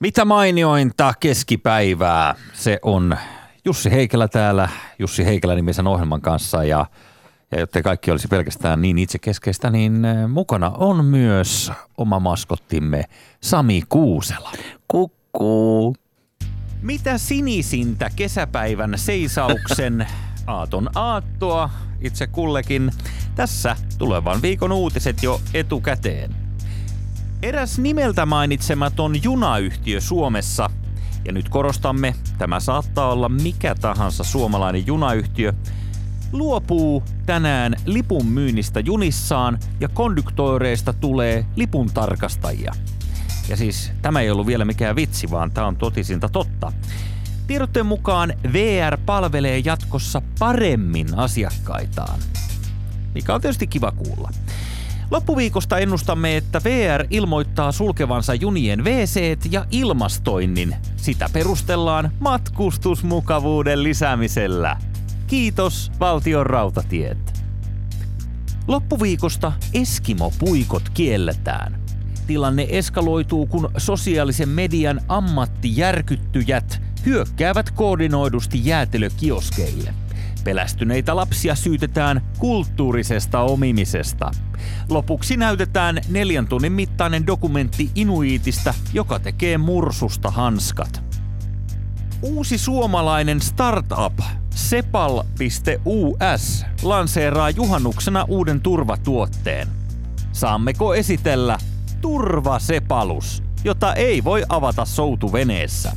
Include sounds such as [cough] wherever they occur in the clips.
Mitä mainiointa keskipäivää. Se on Jussi Heikelä täällä, Jussi Heikelä nimisen ohjelman kanssa ja, ja jotta kaikki olisi pelkästään niin itsekeskeistä, niin eh, mukana on myös oma maskottimme Sami Kuusela. Kukkuu. Mitä sinisintä kesäpäivän seisauksen [laughs] aaton aattoa itse kullekin. Tässä tulevan viikon uutiset jo etukäteen. Eräs nimeltä mainitsematon junayhtiö Suomessa, ja nyt korostamme, tämä saattaa olla mikä tahansa suomalainen junayhtiö, luopuu tänään lipun myynnistä junissaan ja konduktoireista tulee lipun tarkastajia. Ja siis tämä ei ollut vielä mikään vitsi, vaan tämä on totisinta totta. Tiedotteen mukaan VR palvelee jatkossa paremmin asiakkaitaan, mikä on tietysti kiva kuulla. Loppuviikosta ennustamme, että VR ilmoittaa sulkevansa junien wc ja ilmastoinnin. Sitä perustellaan matkustusmukavuuden lisäämisellä. Kiitos valtion rautatiet. Loppuviikosta Eskimo-puikot kielletään. Tilanne eskaloituu, kun sosiaalisen median ammattijärkyttyjät hyökkäävät koordinoidusti jäätelökioskeille. Pelästyneitä lapsia syytetään kulttuurisesta omimisesta. Lopuksi näytetään neljän tunnin mittainen dokumentti Inuitista, joka tekee mursusta hanskat. Uusi suomalainen startup Sepal.us lanseeraa juhannuksena uuden turvatuotteen. Saammeko esitellä Turvasepalus, jota ei voi avata soutuveneessä?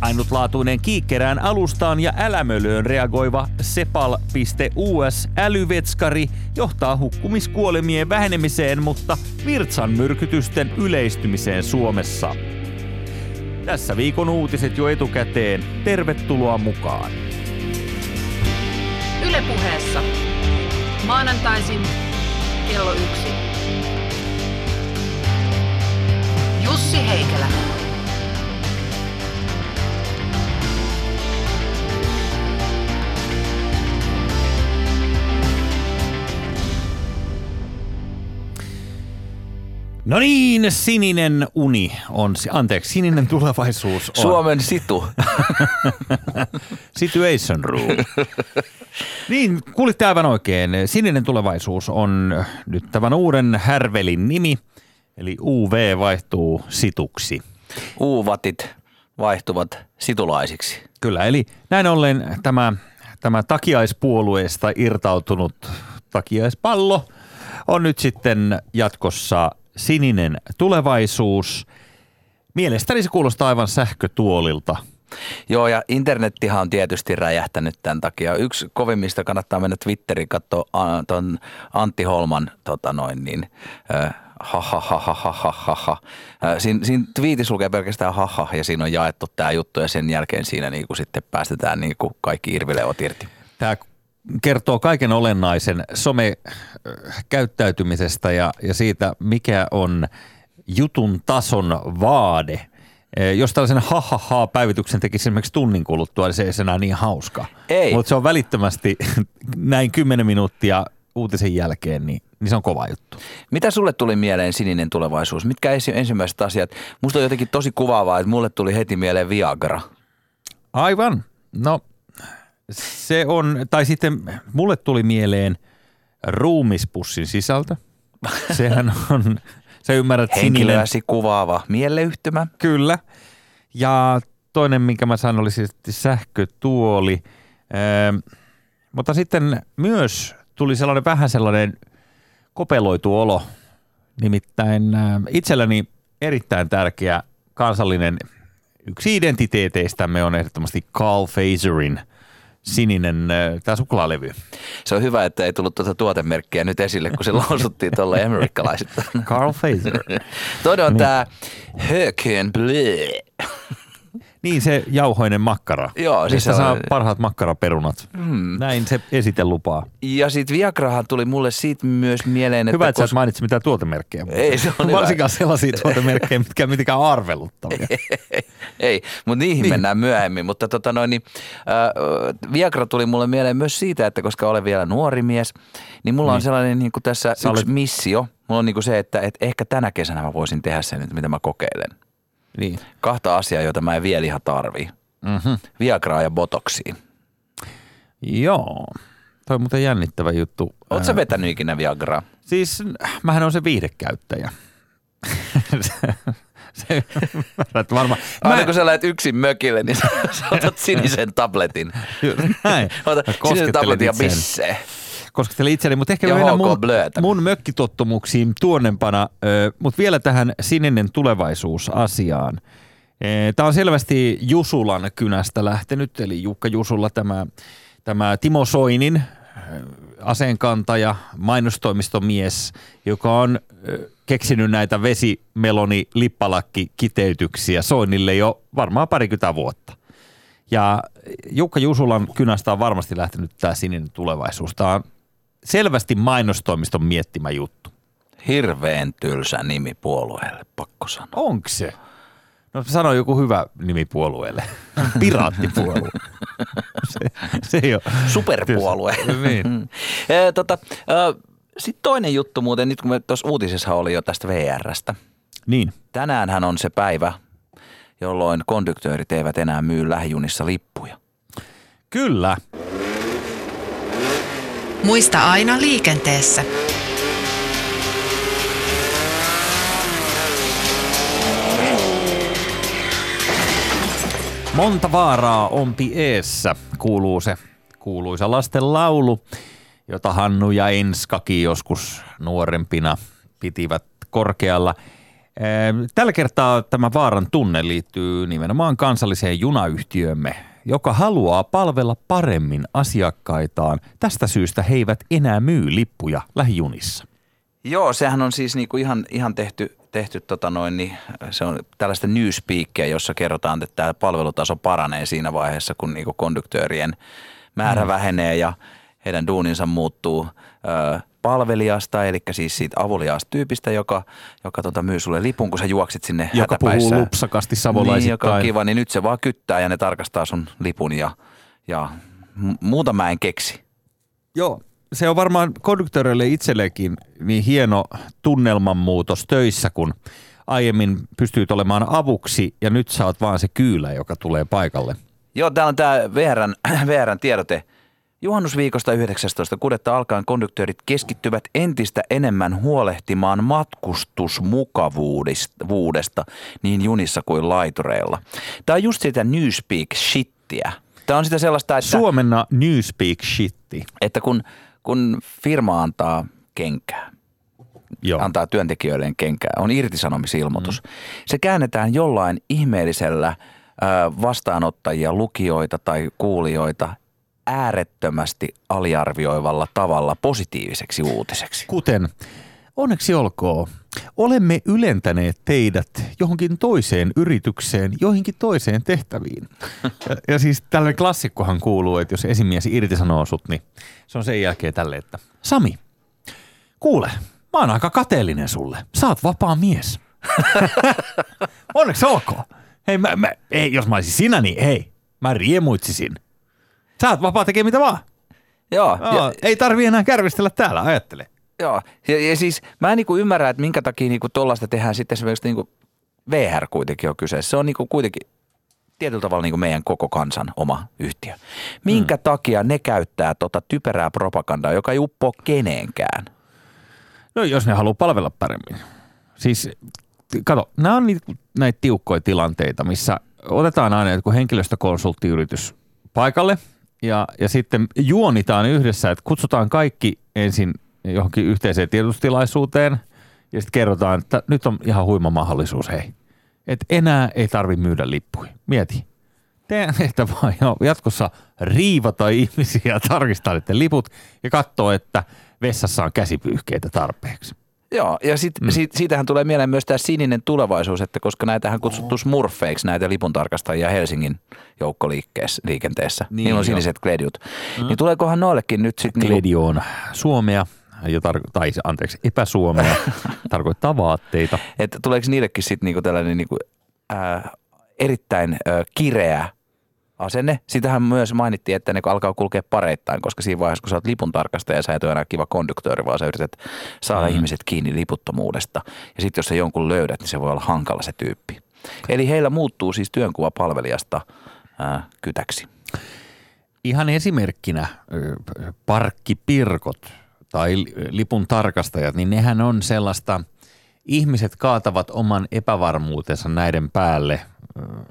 Ainutlaatuinen kiikkerään alustaan ja älämölöön reagoiva Sepal.us älyvetskari johtaa hukkumiskuolemien vähenemiseen, mutta virtsan myrkytysten yleistymiseen Suomessa. Tässä viikon uutiset jo etukäteen. Tervetuloa mukaan. Ylepuheessa maanantaisin kello yksi. Jussi Heikelä. No niin, sininen uni on, anteeksi, sininen tulevaisuus on. Suomen situ. [laughs] Situation room. niin, kuulitte aivan oikein. Sininen tulevaisuus on nyt tämän uuden härvelin nimi, eli UV vaihtuu situksi. Uuvatit vaihtuvat situlaisiksi. Kyllä, eli näin ollen tämä, tämä takiaispuolueesta irtautunut takiaispallo on nyt sitten jatkossa sininen tulevaisuus. Mielestäni se kuulostaa aivan sähkötuolilta. Joo, ja internettihan on tietysti räjähtänyt tämän takia. Yksi kovimmista kannattaa mennä Twitteriin katsoa tuon Antti Holman tota noin niin, äh, ha ha ha ha ha ha ha ha. Siinä, siinä twiitissä lukee pelkästään ha ha ja siinä on jaettu tämä juttu ja sen jälkeen siinä niin kuin sitten päästetään niin kuin kaikki irvileot irti. Tämä kertoo kaiken olennaisen some-käyttäytymisestä ja, ja siitä, mikä on jutun tason vaade. Jos tällaisen ha päivityksen tekisi esimerkiksi tunnin kuluttua, niin se ei enää niin hauska. Ei. Mutta se on välittömästi [laughs] näin kymmenen minuuttia uutisen jälkeen, niin, niin se on kova juttu. Mitä sulle tuli mieleen sininen tulevaisuus? Mitkä ensimmäiset asiat? Musta on jotenkin tosi kuvaavaa, että mulle tuli heti mieleen Viagra. Aivan. No se on, tai sitten mulle tuli mieleen ruumispussin sisältö. Sehän on, sä ymmärrät Henkilöäsi sininen. kuvaava mieleyhtymä. Kyllä. Ja toinen, minkä mä sanoin, oli siis sähkötuoli. Ee, mutta sitten myös tuli sellainen vähän sellainen kopeloitu olo. Nimittäin itselläni erittäin tärkeä kansallinen yksi identiteeteistämme on ehdottomasti Carl Fazerin – sininen tämä suklaalevy. Se on hyvä, että ei tullut tuota tuotemerkkiä nyt esille, kun se lausuttiin tuolla amerikkalaiset. Carl Fazer. Toinen on niin. tämä Höken Bleu. Niin se jauhoinen makkara. Joo. Siis se saa on... parhaat makkaraperunat. Hmm. Näin se esite lupaa. Ja sitten Viagrahan tuli mulle siitä myös mieleen, että... Hyvä, että kos... sä mitään tuotemerkkejä. Ei, se on [laughs] Varsinkaan hyvä. sellaisia tuotemerkkejä, mitkä mitenkään arveluttavia. [laughs] Ei, mutta niihin niin. mennään myöhemmin. Mutta tota noin, niin, äh, Viagra tuli mulle mieleen myös siitä, että koska olen vielä nuori mies, niin mulla niin. on sellainen niin kuin tässä Sä yksi olet... missio. Mulla on niin kuin se, että, että ehkä tänä kesänä mä voisin tehdä sen, mitä mä kokeilen. Niin. Kahta asiaa, joita mä en vielä ihan tarvii. Mm-hmm. Viagraa ja botoxia. Joo. Toi on muuten jännittävä juttu. Oletko Ää, vetänyt ikinä Viagraa? Siis mähän on se viihdekäyttäjä. [laughs] se, se, että varmaan. Aina kun sä lähdet yksin mökille, niin sä, otat [laughs] sinisen tabletin. näin. Ota Mä sinisen tabletin ja bissee. Koskettelen itseäni, mutta ehkä HK mun, mun mökkitottumuksiin tuonnempana, mutta vielä tähän sininen tulevaisuusasiaan. Tämä on selvästi Jusulan kynästä lähtenyt, eli Jukka Jusulla tämä, tämä Timo Soinin aseenkantaja, mainostoimistomies, joka on keksinyt näitä vesimeloni lippalakki kiteytyksiä Soinille jo varmaan parikymmentä vuotta. Ja Jukka Jusulan kynästä on varmasti lähtenyt tämä sininen tulevaisuus. Tämä on selvästi mainostoimiston miettimä juttu. Hirveän tylsä nimi puolueelle, pakko sanoa. Onko se? No sano joku hyvä nimi puolueelle. [laughs] Piraattipuolue. [laughs] se, se ei ole. Superpuolue. [laughs] niin. Tota, Sitten toinen juttu muuten, nyt kun me tuossa uutisessa oli jo tästä VRstä. niin. Tänäänhän on se päivä, jolloin konduktöörit eivät enää myy lähijunissa lippuja. Kyllä. Muista aina liikenteessä. Monta vaaraa ompi eessä, kuuluu se kuuluisa lasten laulu, jota Hannu ja Enskakin joskus nuorempina pitivät korkealla. Ehm, Tällä kertaa tämä vaaran tunne liittyy nimenomaan kansalliseen junayhtiömme, joka haluaa palvella paremmin asiakkaitaan. Tästä syystä he eivät enää myy lippuja lähijunissa. Joo, sehän on siis niinku ihan, ihan tehty, tehty tota noin, niin se on tällaista newspeakia, jossa kerrotaan, että tämä palvelutaso paranee siinä vaiheessa, kun niinku konduktöörien määrä mm. vähenee ja heidän duuninsa muuttuu ö, palvelijasta, eli siis siitä avuliaasta tyypistä, joka, joka tota myy sulle lipun, kun sä juoksit sinne Joka puhuu lupsakasti Niin, savolaisittain. joka on kiva, niin nyt se vaan kyttää ja ne tarkastaa sun lipun ja, ja muuta mä en keksi. Joo, se on varmaan konduktööreille itselleenkin niin hieno tunnelmanmuutos töissä, kun aiemmin pystyit olemaan avuksi ja nyt sä oot vaan se kyylä, joka tulee paikalle. Joo, täällä on tämä VRn, [clears throat] VRn tiedote. Juhannusviikosta 19.6. alkaen konduktöörit keskittyvät entistä enemmän huolehtimaan matkustusmukavuudesta niin junissa kuin laitureilla. Tämä on just sitä newspeak-shittiä. Tämä on sitä sellaista, että, Suomenna newspeak shitti. että kun, kun firma antaa kenkää, Joo. antaa työntekijöilleen kenkää, on irtisanomisilmoitus. Mm. Se käännetään jollain ihmeellisellä vastaanottajia, lukijoita tai kuulijoita äärettömästi aliarvioivalla tavalla positiiviseksi uutiseksi. Kuten, onneksi olkoon, olemme ylentäneet teidät johonkin toiseen yritykseen, joihinkin toiseen tehtäviin. Ja, ja siis tällainen klassikkohan kuuluu, että jos esimies irtisanoo sut, niin se on sen jälkeen tälle, että Sami, kuule, mä oon aika kateellinen sulle. Saat vapaa mies. [laughs] onneksi olkoon. Hei, mä, mä, ei, jos mä olisin sinä, niin hei, mä riemuitsisin. Sä oot vapaa tekemään mitä vaan. Joo, Joo, ja, ei tarvi enää kärvistellä täällä, ajattele. joo. Ja, ja siis mä en niinku ymmärrä, että minkä takia niinku tollaista tehdään sitten esimerkiksi niinku VR kuitenkin on kyseessä. Se on niinku kuitenkin tietyllä tavalla niinku meidän koko kansan oma yhtiö. Minkä hmm. takia ne käyttää tota typerää propagandaa, joka ei uppoa kenenkään? No jos ne haluaa palvella paremmin. Siis kato, nämä on niitä, näitä tiukkoja tilanteita, missä otetaan aina joku henkilöstökonsulttiyritys paikalle ja, ja sitten juonitaan yhdessä, että kutsutaan kaikki ensin johonkin yhteiseen tiedotustilaisuuteen ja sitten kerrotaan, että nyt on ihan huima mahdollisuus, hei. Että enää ei tarvi myydä lippuja. Mieti. Teidän tehtävä on jo jatkossa riivata ihmisiä [laughs] tarkistaa niiden liput ja katsoa, että vessassa on käsipyyhkeitä tarpeeksi. Joo, ja sit, mm. siitä, siitähän tulee mieleen myös tämä sininen tulevaisuus, että koska näitähän kutsuttu smurfeiksi, näitä lipuntarkastajia Helsingin joukkoliikenteessä. Niin, Niin, Niillä on siniset kledjut. Mm. Niin tuleekohan noillekin nyt sitten... Niinku, Kledio on suomea, ja tar- tai anteeksi, epäsuomea, [laughs] tarkoittaa vaatteita. että tuleeko niillekin sitten niinku tällainen niinku, ää, erittäin ää, kireä asenne. Sitähän myös mainittiin, että ne alkaa kulkea pareittain, koska siinä vaiheessa, kun sä oot lipun tarkastaja, sä et ole enää kiva konduktööri, vaan sä yrität saada mm. ihmiset kiinni liputtomuudesta. Ja sitten jos sä jonkun löydät, niin se voi olla hankala se tyyppi. Eli heillä muuttuu siis työnkuva palvelijasta ää, kytäksi. Ihan esimerkkinä parkkipirkot tai lipun tarkastajat, niin nehän on sellaista, ihmiset kaatavat oman epävarmuutensa näiden päälle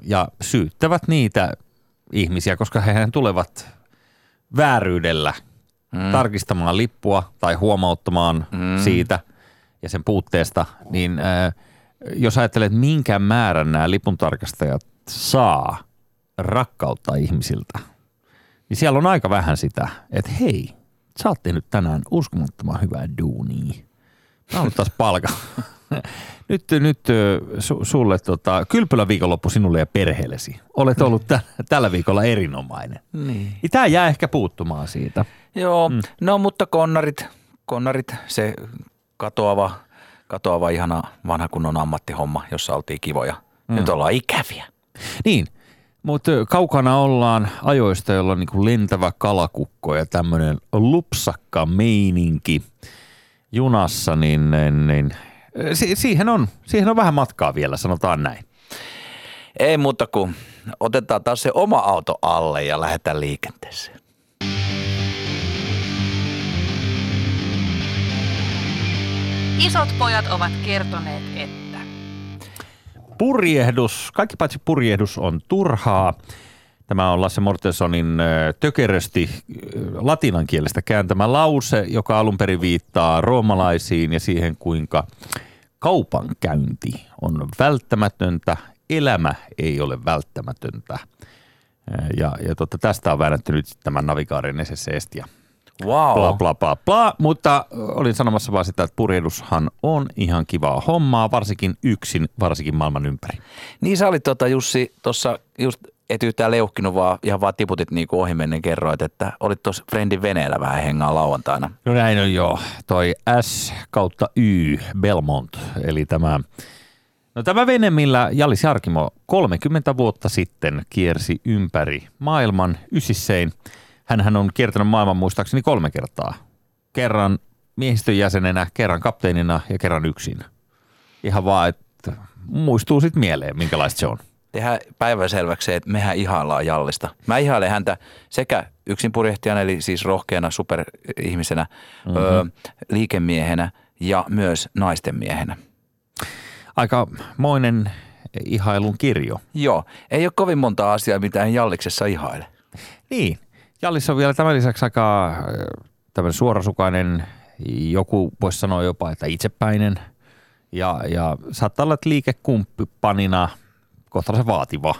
ja syyttävät niitä ihmisiä, koska hehän tulevat vääryydellä mm. tarkistamaan lippua tai huomauttamaan mm. siitä ja sen puutteesta, niin äh, jos ajattelet, minkä määrän nämä lipuntarkastajat saa rakkautta ihmisiltä, niin siellä on aika vähän sitä, että hei, sä oot tehnyt tänään uskomattoman hyvää duunia. Mä oon taas palka. [laughs] [laughs] nyt, nyt su, sulle tota, kylpylä viikonloppu sinulle ja perheellesi. Olet ollut tä, tällä viikolla erinomainen. Niin. Tämä jää ehkä puuttumaan siitä. Joo, mm. no mutta konnarit, konnarit, se katoava, katoava ihana vanha kunnon ammattihomma, jossa oltiin kivoja. Mm. Nyt ollaan ikäviä. Niin, mutta kaukana ollaan ajoista, jolla on niin lentävä kalakukko ja tämmöinen lupsakka meininki junassa, niin, niin, niin si- siihen, on, siihen on vähän matkaa vielä, sanotaan näin. Ei muuta kuin otetaan taas se oma auto alle ja lähdetään liikenteeseen. Isot pojat ovat kertoneet, että purjehdus, kaikki paitsi purjehdus on turhaa. Tämä on Lasse Mortensonin tökerösti latinan kielestä kääntämä lause, joka alun perin viittaa roomalaisiin ja siihen, kuinka kaupankäynti on välttämätöntä, elämä ei ole välttämätöntä. Ja, ja totta, tästä on väännetty nyt tämän navigaarin SSCstä ja Wow. Bla, bla, bla, bla. Mutta olin sanomassa vaan sitä, että purjehdushan on ihan kivaa hommaa, varsinkin yksin, varsinkin maailman ympäri. Niin sä olit tota, Jussi tuossa just et yhtään leuhkinut, vaan ihan vaan tiputit niin kuin ohimennen kerroit, että olit tuossa Friendin veneellä vähän hengaa lauantaina. No näin on joo. Toi S kautta Y Belmont, eli tämä No tämä vene, millä Jallis Jarkimo 30 vuotta sitten kiersi ympäri maailman ysissein – hän on kiertänyt maailman muistaakseni kolme kertaa. Kerran miehistön jäsenenä, kerran kapteenina ja kerran yksin. Ihan vaan, että muistuu sitten mieleen, minkälaista se on. Tehdään päivänselväksi että mehän ihaillaan Jallista. Mä ihailen häntä sekä yksin purjehtijana, eli siis rohkeana superihmisenä, mm-hmm. öö, liikemiehenä ja myös naisten miehenä. Aika moinen ihailun kirjo. Joo, ei ole kovin monta asiaa, mitä en Jalliksessa ihaile. Niin, Jallis on vielä tämän lisäksi aika tämmöinen suorasukainen, joku voisi sanoa jopa, että itsepäinen. Ja, ja saattaa olla, että liikekumppanina kohtalaisen vaativa.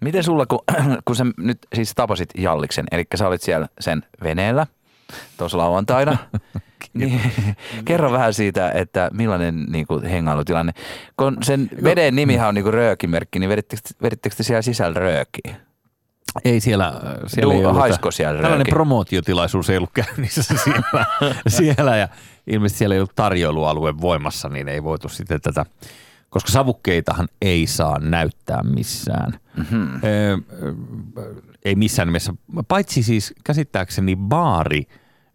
Miten sulla, kun, [clears throat] kun sä nyt siis tapasit Jalliksen, eli sä olit siellä sen veneellä tuossa lauantaina, [laughs] niin, kerro vähän siitä, että millainen niin kuin, hengailutilanne. Kun sen veden nimihän on niin kuin röökimerkki, niin vedittekö, vedittekö te siellä sisällä röökiä? Ei siellä, siellä du, ei ollut, haisko siellä Tällainen rööki? promootiotilaisuus ei ollut käynnissä [laughs] siellä, siellä ja ilmeisesti siellä ei ollut tarjoilualue voimassa, niin ei voitu sitten tätä, koska savukkeitahan ei saa näyttää missään. Mm-hmm. Ö, ei missään nimessä, paitsi siis käsittääkseni baari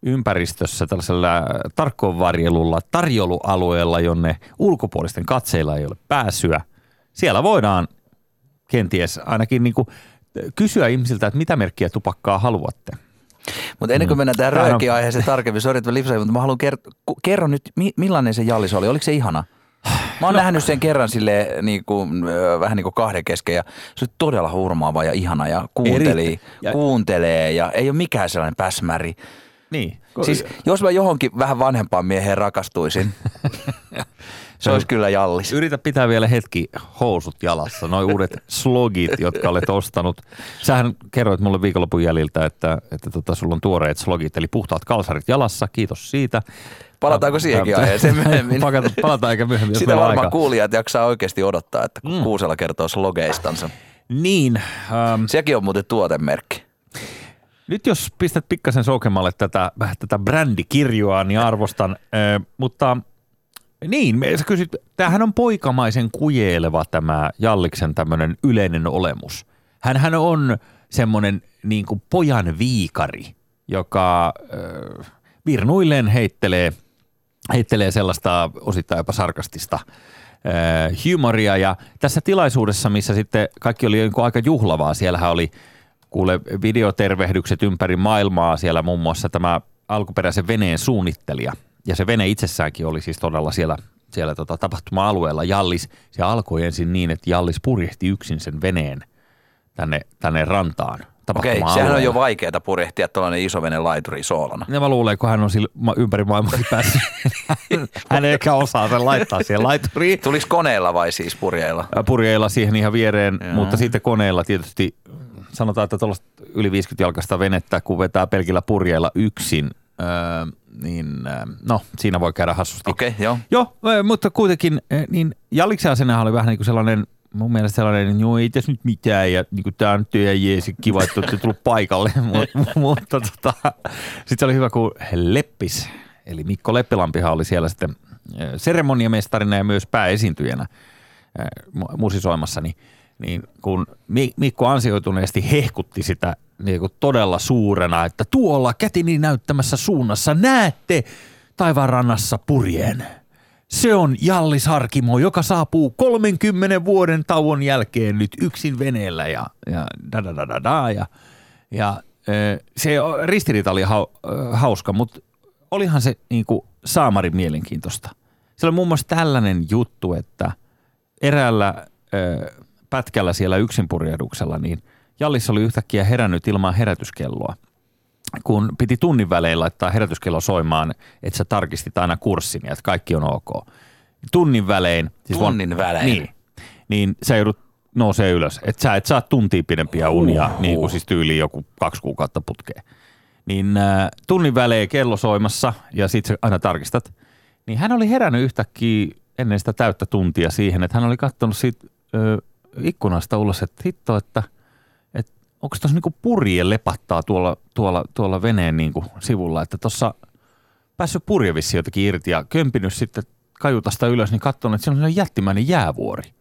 ympäristössä tällaisella tarkkoon varjelulla tarjoilualueella, jonne ulkopuolisten katseilla ei ole pääsyä. Siellä voidaan kenties ainakin niin kuin kysyä ihmisiltä, että mitä merkkiä tupakkaa haluatte. Mutta ennen kuin mm. mennään tähän röökiaiheeseen tarkemmin, sori, että lipsain, mutta mä haluan kertoa, kerro nyt, millainen se jallis oli, oliko se ihana? Mä oon no. nähnyt sen kerran sille niin kuin, vähän niin kuin kahden kesken ja se oli todella hurmaava ja ihana ja kuunteli, ja... kuuntelee ja ei ole mikään sellainen päsmäri. Niin. Siis jos mä johonkin vähän vanhempaan mieheen rakastuisin, [laughs] Se olisi kyllä jallis. Yritä pitää vielä hetki housut jalassa, noin uudet slogit, jotka olet ostanut. Sähän kerroit mulle viikonlopun jäljiltä, että, että tota, sulla on tuoreet slogit, eli puhtaat kalsarit jalassa, kiitos siitä. Palataanko siihenkin aiheeseen myöhemmin? [laughs] Palataan eikä myöhemmin. Sitä varmaan aika. kuulijat jaksaa oikeasti odottaa, että kun mm. Kuusela kertoo slogeistansa. Niin. Um, Sekin on muuten tuotemerkki. Nyt jos pistät pikkasen soukemalle tätä, tätä brändikirjoa, niin arvostan. Äh, mutta niin, sä kysyt, tämähän on poikamaisen kujeeleva tämä Jalliksen tämmöinen yleinen olemus. Hänhän on semmoinen niin kuin pojan viikari, joka äh, virnuilleen heittelee, heittelee sellaista osittain jopa sarkastista humoria. Ja tässä tilaisuudessa, missä sitten kaikki oli niin aika juhlavaa, siellähän oli kuule videotervehdykset ympäri maailmaa. Siellä muun muassa tämä alkuperäisen veneen suunnittelija. Ja se vene itsessäänkin oli siis todella siellä, siellä tota tapahtuma-alueella. Jallis, se alkoi ensin niin, että Jallis purjehti yksin sen veneen tänne, tänne rantaan. Okei, sehän on jo vaikeaa purjehtia tuollainen vene laituri soolona. Ja mä luulen, kun hän on sillä ympäri maailmaa [laughs] päässyt, hän ei ehkä osaa sen laittaa siihen laituriin. Tulis koneella vai siis purjeilla? Purjeilla siihen ihan viereen, Joo. mutta sitten koneella tietysti sanotaan, että tuollaista yli 50 jalkasta venettä, kun vetää pelkillä purjeilla yksin, öö, niin öö, no, siinä voi käydä hassusti. Okei, okay, joo. Joo, mutta kuitenkin, niin Jalliksen asennehan oli vähän niin kuin sellainen – mun mielestä sellainen, että joo, ei tässä nyt mitään ja niin kuin, tämä on nyt ihan jeesi, kiva, että olette tullut paikalle, [laughs] mutta, mutta tota, sitten se oli hyvä, kun Leppis, eli Mikko Leppilampihan oli siellä sitten seremoniamestarina ja myös pääesiintyjänä musisoimassa, niin, niin kun Mikko ansioituneesti hehkutti sitä niin kuin todella suurena, että tuolla kätini näyttämässä suunnassa näette taivaanrannassa purjeen – se on Jallis Harkimo, joka saapuu 30 vuoden tauon jälkeen nyt yksin veneellä ja, ja da da da da da. Ja, ja se ristiriita oli hauska, mutta olihan se niin kuin saamarin mielenkiintoista. Se oli muun muassa tällainen juttu, että eräällä pätkällä siellä yksinpurjehduksella, niin Jallis oli yhtäkkiä herännyt ilman herätyskelloa – kun piti tunnin välein laittaa herätyskello soimaan, että sä tarkistit aina kurssin ja että kaikki on ok. Tunnin välein. Siis tunnin välein? Niin. Niin sä joudut nousee ylös. Että sä et saa tuntia pidempiä unia, uh, niin kuin siis tyyliin joku kaksi kuukautta putkeen. Niin äh, tunnin välein kello soimassa ja sit sä aina tarkistat. Niin hän oli herännyt yhtäkkiä ennen sitä täyttä tuntia siihen, että hän oli katsonut siitä ö, ikkunasta ulos, että hitto, että – onko tuossa niinku purje lepattaa tuolla, tuolla, tuolla veneen niinku sivulla, että tuossa päässyt purje vissi jotenkin irti ja kömpinyt sitten kajutasta ylös, niin katsonut, että siellä on jättimäinen jäävuori.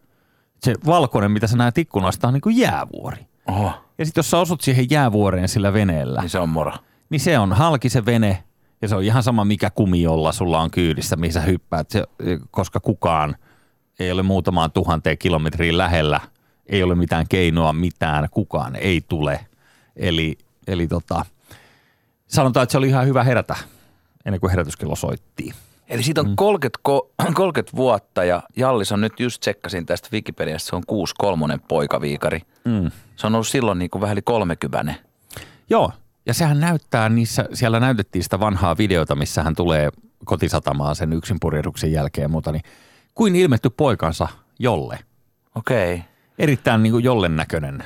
Se valkoinen, mitä sä näet ikkunasta, on niin kuin jäävuori. Oho. Ja sitten jos sä osut siihen jäävuoreen sillä veneellä. Niin se on moro. Niin se on halki se vene ja se on ihan sama mikä kumi, jolla sulla on kyydissä, mihin sä hyppäät. Se, koska kukaan ei ole muutamaan tuhanteen kilometriin lähellä – ei ole mitään keinoa, mitään, kukaan ei tule. Eli, eli tota, sanotaan, että se oli ihan hyvä herätä ennen kuin herätyskello soitti. Eli siitä on mm. 30, 30 [clears throat] vuotta ja Jallis on nyt just tsekkasin tästä Wikipediasta, se on 6 kolmonen poikaviikari. Mm. Se on ollut silloin niin kuin vähän yli 30. Joo, ja sehän näyttää niissä, siellä näytettiin sitä vanhaa videota, missä hän tulee kotisatamaan sen yksinpurjehduksen jälkeen ja muuta, niin kuin ilmetty poikansa jolle. Okei. Okay erittäin niin kuin jollen näköinen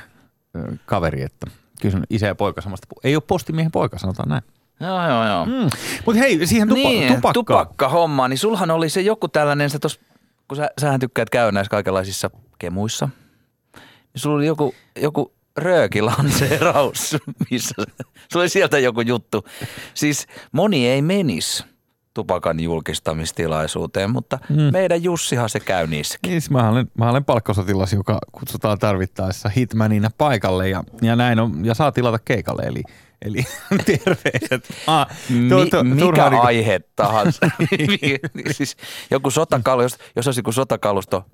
kaveri, että kyllä isä ja poika samasta. Ei ole postimiehen poika, sanotaan näin. Joo, joo, joo. Mm. Mutta hei, siihen tupa- niin, tupakka. tupakka homma, niin sulhan oli se joku tällainen, sä tos, kun sä, sähän tykkäät käydä näissä kaikenlaisissa kemuissa, niin sulla oli joku, joku röökilanseeraus, [laughs] missä sulla oli sieltä joku juttu. Siis moni ei menisi – tupakan julkistamistilaisuuteen, mutta mm. meidän Jussihan se käy niissäkin. Niin, siis mä olen, mä olen palkkosotilas, joka kutsutaan tarvittaessa hitmanina paikalle ja, ja näin on, ja saa tilata keikalle, eli Eli [laughs] terveiset. Ah, tuo, tuo, Mi, mikä niin aihe tahansa. [laughs] siis joku sotakalu, jos, jos olisi joku sotakalusto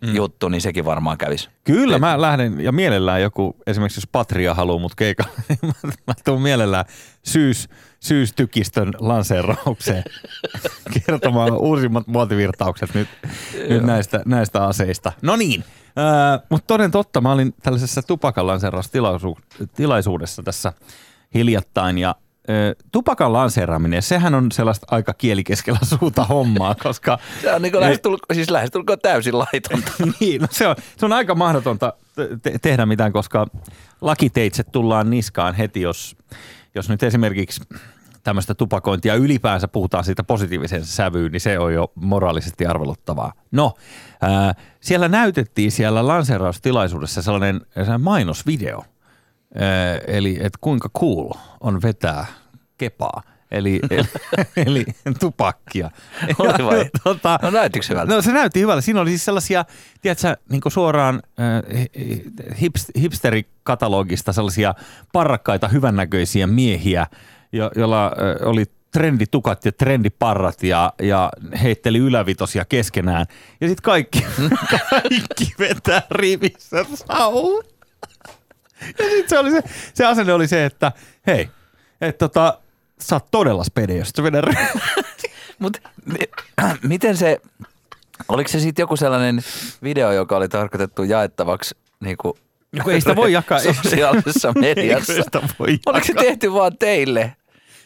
mm. juttu, niin sekin varmaan kävisi. Kyllä, mä lähden ja mielellään joku, esimerkiksi jos Patria haluaa mut keikalle, [laughs] niin mä, mä tuun mielellään syys, syystykistön lanseeraukseen [laughs] kertomaan uusimmat muotivirtaukset nyt, nyt näistä, näistä aseista. No niin, äh, mutta toden totta, mä olin tällaisessa tupakan lanseeraustilaisuudessa tässä hiljattain ja tupakan lanseeraaminen, sehän on sellaista aika kielikeskellä [laughs] suuta hommaa, koska... se on niin kuin lähestulko, siis lähestulkoon täysin laitonta. [laughs] niin, no se on, se on aika mahdotonta te- tehdä mitään, koska lakiteitse tullaan niskaan heti, jos, jos nyt esimerkiksi tämmöistä tupakointia ylipäänsä puhutaan siitä positiivisen sävyyn, niin se on jo moraalisesti arveluttavaa. No, ää, siellä näytettiin siellä lanseeraustilaisuudessa sellainen, sellainen mainosvideo – eli että kuinka cool on vetää kepaa. Eli, [laughs] eli, eli tupakkia. Oli vai? tota, no näyttikö hyvältä? No se näytti hyvältä. Siinä oli siis sellaisia, tiedätkö, niin suoraan äh, hips, hipsterikatalogista sellaisia parrakkaita, hyvännäköisiä miehiä, jo, joilla äh, oli trenditukat ja trendiparrat ja, ja heitteli ylävitosia keskenään. Ja sitten kaikki, [laughs] kaikki vetää rivissä saun. Ja sitten se, oli se, se asenne oli se, että hei, että tota, sä oot todella spedi, jos sä vedät ry- Mutta miten se, oliko se sitten joku sellainen video, joka oli tarkoitettu jaettavaksi niin kuin Kun ei sitä voi jakaa. [laughs] sosiaalisessa [laughs] mediassa? Eikö sitä voi Oliko se jakaa? tehty vaan teille?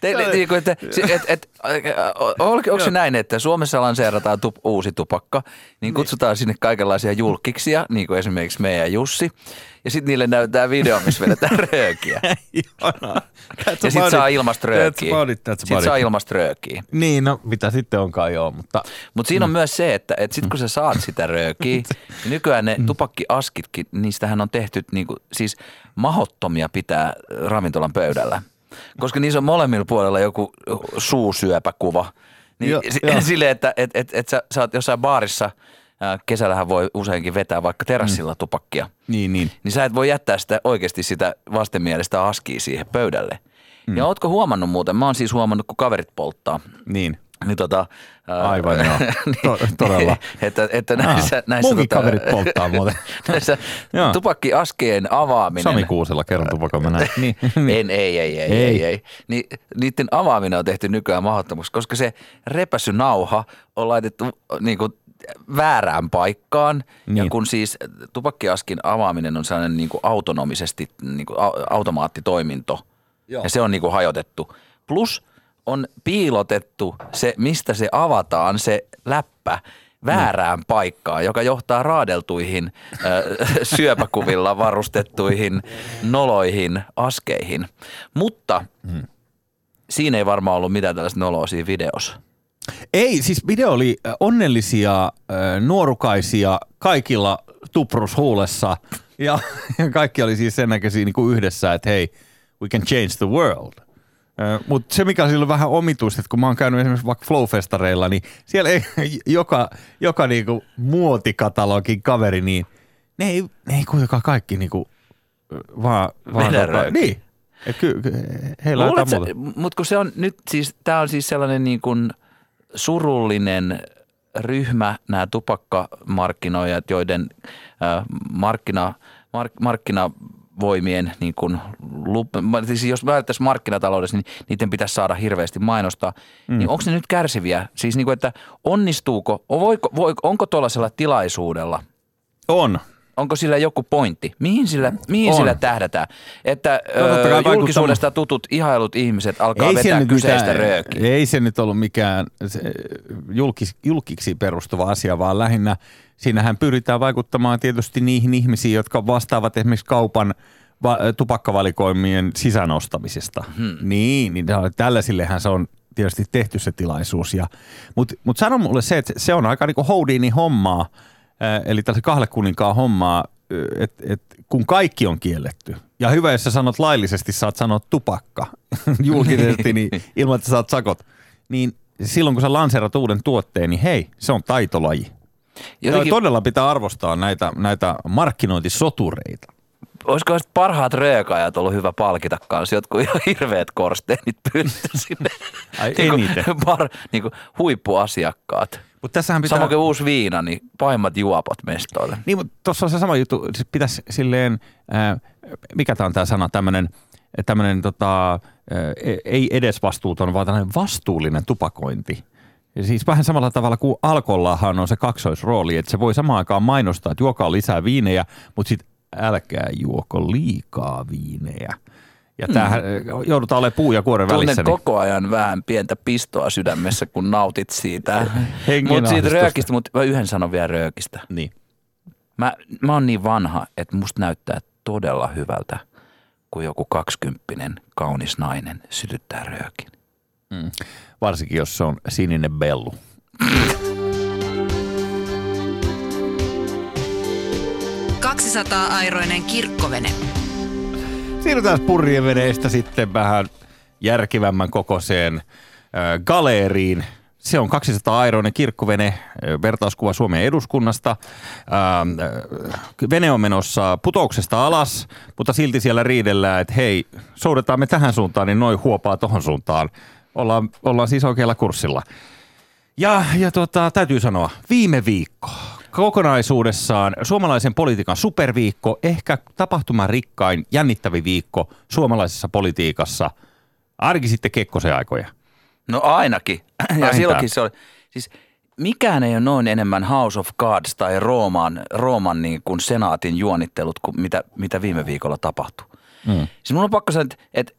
Teille, Tämä- niin kuin, että, se- et, et, onko, se näin, että Suomessa lanseerataan tup, uusi tupakka, niin kutsutaan sinne kaikenlaisia julkiksia, niin kuin esimerkiksi me ja Jussi, ja sitten niille näytetään video, missä vedetään [laughs] röökiä. Ja sitten saa ilmasta röökiä. Sitten saa ilmasta röökiä. Niin, no mitä sitten onkaan joo, mutta Mutta siinä on myös se, että et sit kun sä saat [laughs] sitä röökiä, niin nykyään ne tupakkiaskitkin, niistähän on tehty niinku, siis mahottomia pitää ravintolan pöydällä. Koska niissä on molemmilla puolella joku suusyöpäkuva. Niin Joo, si- joo. [laughs] silleen, että et, et, et sä, sä oot jossain baarissa, kesällähän voi useinkin vetää vaikka terassilla tupakkia. niin, niin. Niin sä et voi jättää sitä oikeasti sitä vastenmielistä askia siihen pöydälle. Ja ootko huomannut muuten, mä oon siis huomannut, kun kaverit polttaa, Niin. Niin tota, Aivan joo. [laughs] To- todella. että, että näissä, Ah, näissä munkin kaverit polttaa muuten. [laughs] näissä tupakkiaskeen avaaminen. Sami Kuusella kerran tupakan mä näin. [laughs] Niin, niin. En, ei, ei, ei, ei, Ei. ei, ei. Ni, niiden avaaminen on tehty nykyään mahdottomuksi, koska se repäsynauha on laitettu niin kuin väärään paikkaan. Niin. Ja Niin. kun siis tupakkiaskin avaaminen on sellainen niin kuin autonomisesti niin kuin au- automaattitoiminto, Joo. ja se on niin kuin hajotettu. Plus on piilotettu se, mistä se avataan, se läppä, väärään paikkaan, joka johtaa raadeltuihin ö, [laughs] syöpäkuvilla varustettuihin noloihin askeihin. Mutta Hmm. siinä ei varmaan ollut mitään tällaista noloa siinä videossa. Ei, siis video oli onnellisia, nuorukaisia, kaikilla tuprus huulessa. Ja, [laughs] ja kaikki oli siis sen näköisiä niin kuin yhdessä, että hei, we can change the world. Mutta se, mikä on silloin vähän omituista, että kun mä oon käynyt esimerkiksi vaikka Flow-festareilla, niin siellä ei, [laughs] joka, joka niinku muotikatalogin kaveri, niin ne ei, ne ei kuitenkaan kaikki niinku, vaan, vaan tota, niin. Et ky, ky, heillä on jotain muuta. Mutta kun se on nyt siis, tämä on siis sellainen niin kuin surullinen ryhmä, nämä tupakkamarkkinoijat, joiden äh, markkina, mark, markkinavoimien niin kuin, lup, siis jos välttäisiin markkinataloudessa, niin niiden pitäisi saada hirveästi mainostaa. Mm. Niin onko ne nyt kärsiviä? Siis niin kuin, että onnistuuko, voiko, voiko, onko tuollaisella tilaisuudella – On. Onko sillä joku pointti? Mihin sillä, mihin On. sillä tähdätään? Että No, ö, julkisuudesta tutut ihailut ihmiset alkaa se vetää kyseistä röökiä. Ei se nyt ollut mikään se, julkis, julkiksi perustuva asia, vaan lähinnä siinähän pyritään vaikuttamaan tietysti niihin ihmisiin, jotka vastaavat esimerkiksi kaupan va- tupakkavalikoimien sisänostamisesta. Hmm. Niin, niin tällaisillehän se on tietysti tehty se tilaisuus. Mutta mut sano mulle se, että se on aika niinku Houdini hommaa, eli tällaisen kahdelle kuninkaan hommaa, että et, kun kaikki on kielletty. Ja hyvä, jos sä sanot laillisesti, saat sanoa tupakka [laughs] julkisesti, niin ilman, että saat sakot. Niin silloin, kun sä lanseerat uuden tuotteen, niin hei, se on taitolaji. Jotenkin... Todella pitää arvostaa näitä, näitä markkinointisotureita. olisiko sitten parhaat röökajat ollut hyvä palkita kanssa? Jotkut ihan hirveät korsteenit pyydetty sinne. Ai, Niinku eniten. Bar, niinku huippuasiakkaat. Mutta tässähän pitää... Samoin kuin uusi viina, niin pahimmat juopot mestoille. Niin, mutta tuossa on se sama juttu. Se pitäisi silleen, ää, mikä tämä on tämä sana, tämmöinen tämmöinen tota, ää, ei edes vastuuton, vaan tämmöinen vastuullinen tupakointi. Ja siis vähän samalla tavalla kuin alkollahan on se kaksoisrooli, että se voi samaan aikaan mainostaa, että juokaa lisää viinejä, mutta sitten älkää juoko liikaa viinejä. Ja tämähän joudutaan olemaan puu ja kuoren Tunnen välissä. niin- koko ajan vähän pientä pistoa sydämessä, kun nautit siitä. [laughs] Mutta siitä röökistä, mutta mä yhden sanon vielä röökistä. Niin. Mä, mä oon niin vanha, että musta näyttää todella hyvältä, kun joku kaksikymppinen kaunis nainen sytyttää röökin. Varsinkin, jos se on sininen bellu. Kaksisataa-airoinen kirkkovene. Siirrytään purjeveneistä sitten vähän järkivämmän kokoiseen äh, galeeriin. Se on 200-airoinen kirkkovene, äh, vertauskuva Suomen eduskunnasta. Ähm, äh, vene on menossa putouksesta alas, mutta silti siellä riidellään, että hei, soudetaan me tähän suuntaan, niin noin huopaa tohon suuntaan. Ollaan, ollaan siis oikealla kurssilla. Ja, ja tota, täytyy sanoa, viime viikko kokonaisuudessaan suomalaisen politiikan superviikko, ehkä tapahtuman rikkain, jännittävi viikko suomalaisessa politiikassa, ainakin sitten Kekkosen aikoja. No ainakin. Ja Vähintään. silloinkin se oli, siis mikään ei ole noin enemmän House of Cards tai Rooman, Rooman niin kuin senaatin juonittelut kuin mitä, mitä viime viikolla tapahtui. Mm. Siis mun on pakko sanoa, että, että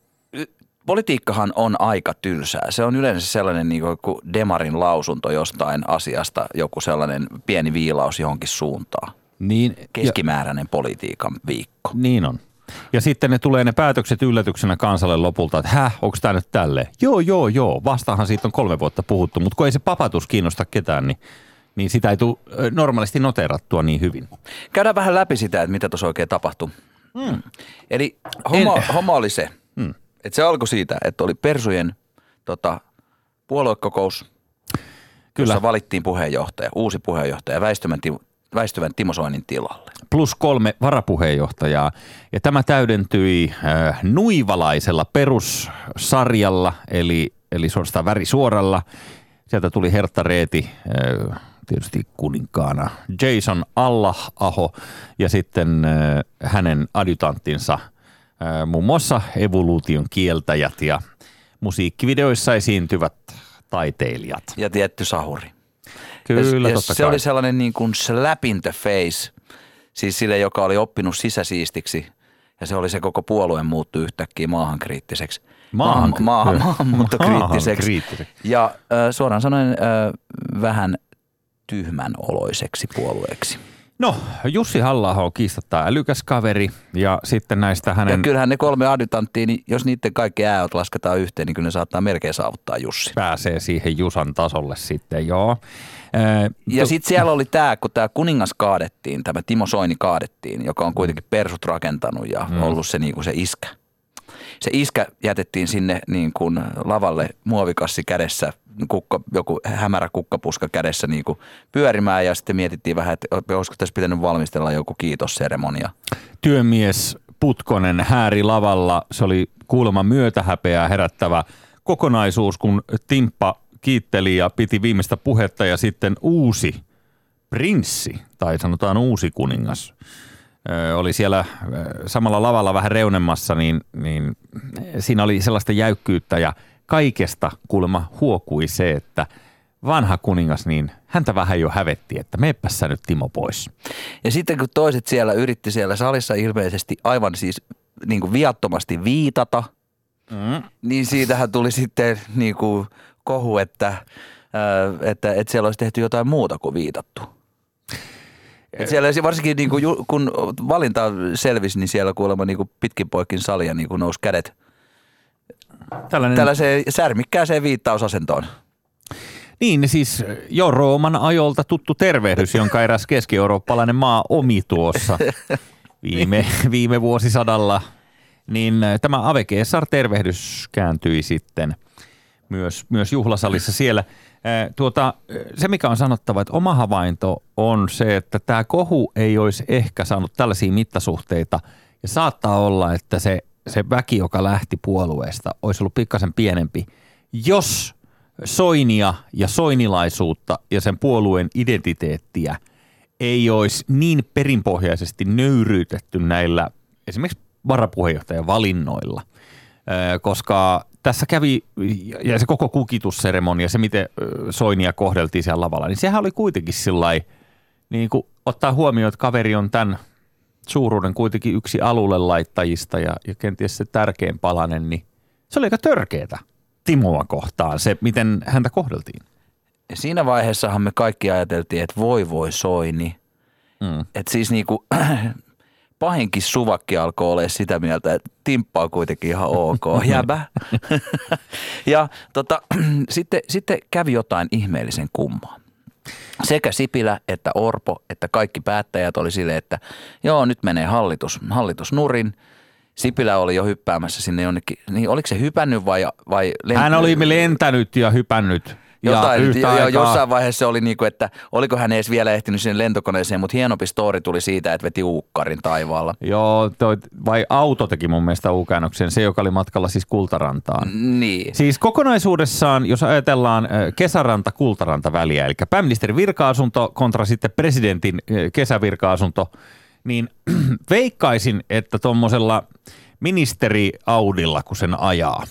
politiikkahan on aika tylsää. Se on yleensä sellainen niin kuin Demarin lausunto jostain asiasta, joku sellainen pieni viilaus johonkin suuntaan. Niin, Keskimääräinen politiikan viikko. ja, niin on. Ja sitten ne tulee ne päätökset yllätyksenä kansalle lopulta, että häh, onko tämä nyt tälleen? Joo, joo, joo, vastahan siitä on kolme vuotta puhuttu, mutta kun ei se papatus kiinnosta ketään, niin, niin sitä ei tule normaalisti noteerattua niin hyvin. Käydään vähän läpi sitä, että mitä tuossa oikein tapahtui. Mm. Eli homma, En- homma oli se, Mm. Että se alkoi siitä, että oli Persujen tota, puoluekokous, Kyllä, jossa valittiin puheenjohtaja, uusi puheenjohtaja väistyvän, Timo, väistyvän Timo Soinin tilalle. plus kolme varapuheenjohtajaa. Ja tämä täydentyi äh, nuivalaisella perussarjalla, eli, eli suorastaan värisuoralla. Sieltä tuli Hertta Reeti, äh, tietysti kuninkaana, Jason Allah-aho ja sitten äh, hänen adjutanttinsa, muun muassa evoluution kieltäjät ja musiikkivideoissa esiintyvät taiteilijat. Ja tietty sahuri. Kyllä, ja, ja totta se kai. oli sellainen niin kuin slap in the face, siis sille, joka oli oppinut sisäsiistiksi. Ja se oli se koko puolue muuttu yhtäkkiä maahankriittiseksi. Maahan- maahan, maahanmuuttokriittiseksi. Maahankriittiseksi. Ja äh, suoraan sanoen äh, vähän tyhmän oloiseksi puolueeksi. No, Jussi halla on kiistattaa älykäs kaveri ja sitten näistä Ja hänen kyllähän ne kolme adjutanttia, niin jos niiden kaikki ääot lasketaan yhteen, niin kyllä ne saattaa melkein saavuttaa Jussi. pääsee siihen Jusan tasolle sitten, joo. Ää, Ja to- sitten siellä oli tämä, kun tämä kuningas kaadettiin, tämä Timo Soini kaadettiin, joka on kuitenkin persut rakentanut ja mm. ollut se, niin kuin se iskä. Se iskä jätettiin sinne niin kuin lavalle muovikassi kädessä, kukka, joku hämärä kukkapuska kädessä niin kuin pyörimään ja sitten mietittiin vähän, että olisiko tässä pitänyt valmistella joku kiitosseremonia. työmies Putkonen hääri lavalla. Se oli kuulemma myötähäpeää herättävä kokonaisuus, kun Timppa kiitteli ja piti viimeistä puhetta ja sitten uusi prinssi, tai sanotaan uusi kuningas, oli siellä samalla lavalla vähän reunemmassa, niin, niin siinä oli sellaista jäykkyyttä ja kaikesta kuulemma huokui se, että vanha kuningas, niin häntä vähän jo hävetti, että meepäs sä nyt Timo pois. Ja sitten kun toiset siellä yritti siellä salissa ilmeisesti aivan siis niin kuin viattomasti viitata, Mm. niin siitähän tuli sitten niin kuin kohu, että, että, että siellä olisi tehty jotain muuta kuin viitattu. Et siellä varsinkin niin kuin, kun valinta selvisi, niin siellä kuulemma niin kuin pitkin poikin salia niin kuin nousi kädet Tällainen, tällaiseen särmikkääseen viittausasentoon. Niin, siis jo Rooman ajolta tuttu tervehdys, jonka eräs keski-eurooppalainen maa omi tuossa viime, viime vuosisadalla. Niin äh, tämä Ave Caesar tervehdys kääntyi sitten myös, myös juhlasalissa siellä. Tuota, se, mikä on sanottava, että oma havainto on se, että tämä kohu ei olisi ehkä saanut tällaisia mittasuhteita. Ja saattaa olla, että se, se väki, joka lähti puolueesta, olisi ollut pikkasen pienempi, jos Soinia ja soinilaisuutta ja sen puolueen identiteettiä ei olisi niin perinpohjaisesti nöyryytetty näillä esimerkiksi varapuheenjohtajan valinnoilla. Koska tässä kävi, ja se koko kukitusseremonia, se miten Soinia kohdeltiin siellä lavalla, niin sehän oli kuitenkin sillä niin kuin ottaa huomioon, että kaveri on tämän suuruuden kuitenkin yksi alulle laittajista ja, ja kenties se tärkein palanen, niin se oli aika törkeetä Timoa kohtaan, se miten häntä kohdeltiin. Siinä vaiheessahan me kaikki ajateltiin, että voi voi Soini. Mm. Että siis niinku, pahinkin suvakki alkoi olla sitä mieltä, että timppa on kuitenkin ihan ok, [laughs] jäbä. ja tota, [clears throat] sitten, sitten kävi jotain ihmeellisen kummaa. Sekä Sipilä että Orpo että kaikki päättäjät oli silleen, että joo nyt menee hallitus, hallitus nurin. Sipilä oli jo hyppäämässä sinne jonnekin, niin oliko se hypännyt vai, vai Hän oli lentänyt ja hypännyt. Jotain, jo, aikaa- jossain vaiheessa se oli niin kuin, että oliko hän edes vielä ehtinyt sinne lentokoneeseen, mutta hienompi story tuli siitä, että veti uukkarin taivaalla. Joo, toi, vai auto teki mun mielestä U-käännöksen, se joka oli matkalla siis Kultarantaan. Niin. Siis kokonaisuudessaan, jos ajatellaan kesäranta-kultaranta väliä, eli pääministerin virka-asunto kontra sitten presidentin kesävirka-asunto, niin [clears throat] veikkaisin, että tuommoisella ministeri Audilla, kun sen ajaa.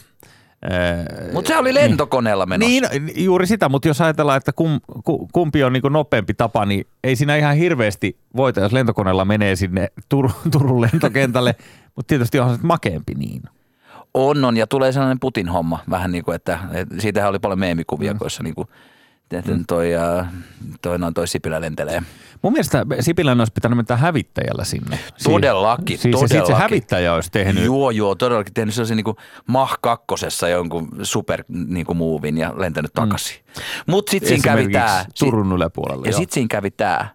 Ö, Mutta se oli lentokoneella menossa. niin, juuri sitä, mutta jos ajatellaan, että kum, ku- kumpi on niin nopeampi tapa, niin ei siinä ihan hirveästi voita, jos lentokoneella menee sinne Tur- Turun lentokentälle, [laughs] mutta tietysti onhan se makeampi niin. On, on, ja tulee sellainen Putin homma, vähän niin kuin, että, että siitähän oli paljon meemikuvia, mm. joissa niin kuin, että toi, äh, toi, noin toi Sipilä lentelee. Mun mielestä Sipilän olisi pitänyt mennä hävittäjällä sinne. Si- Todellakin, siis, ja sit se todellakin. hävittäjä olisi tehnyt. Joo, joo, todellakin tehnyt sellaisen niin Mach kakkosessa jonkun super niin kuin muuvin ja lentänyt takaisin. Mm. Mutta sitten siinä kävi tämä. Turun yläpuolella. Ja sitten siinä kävi tämä,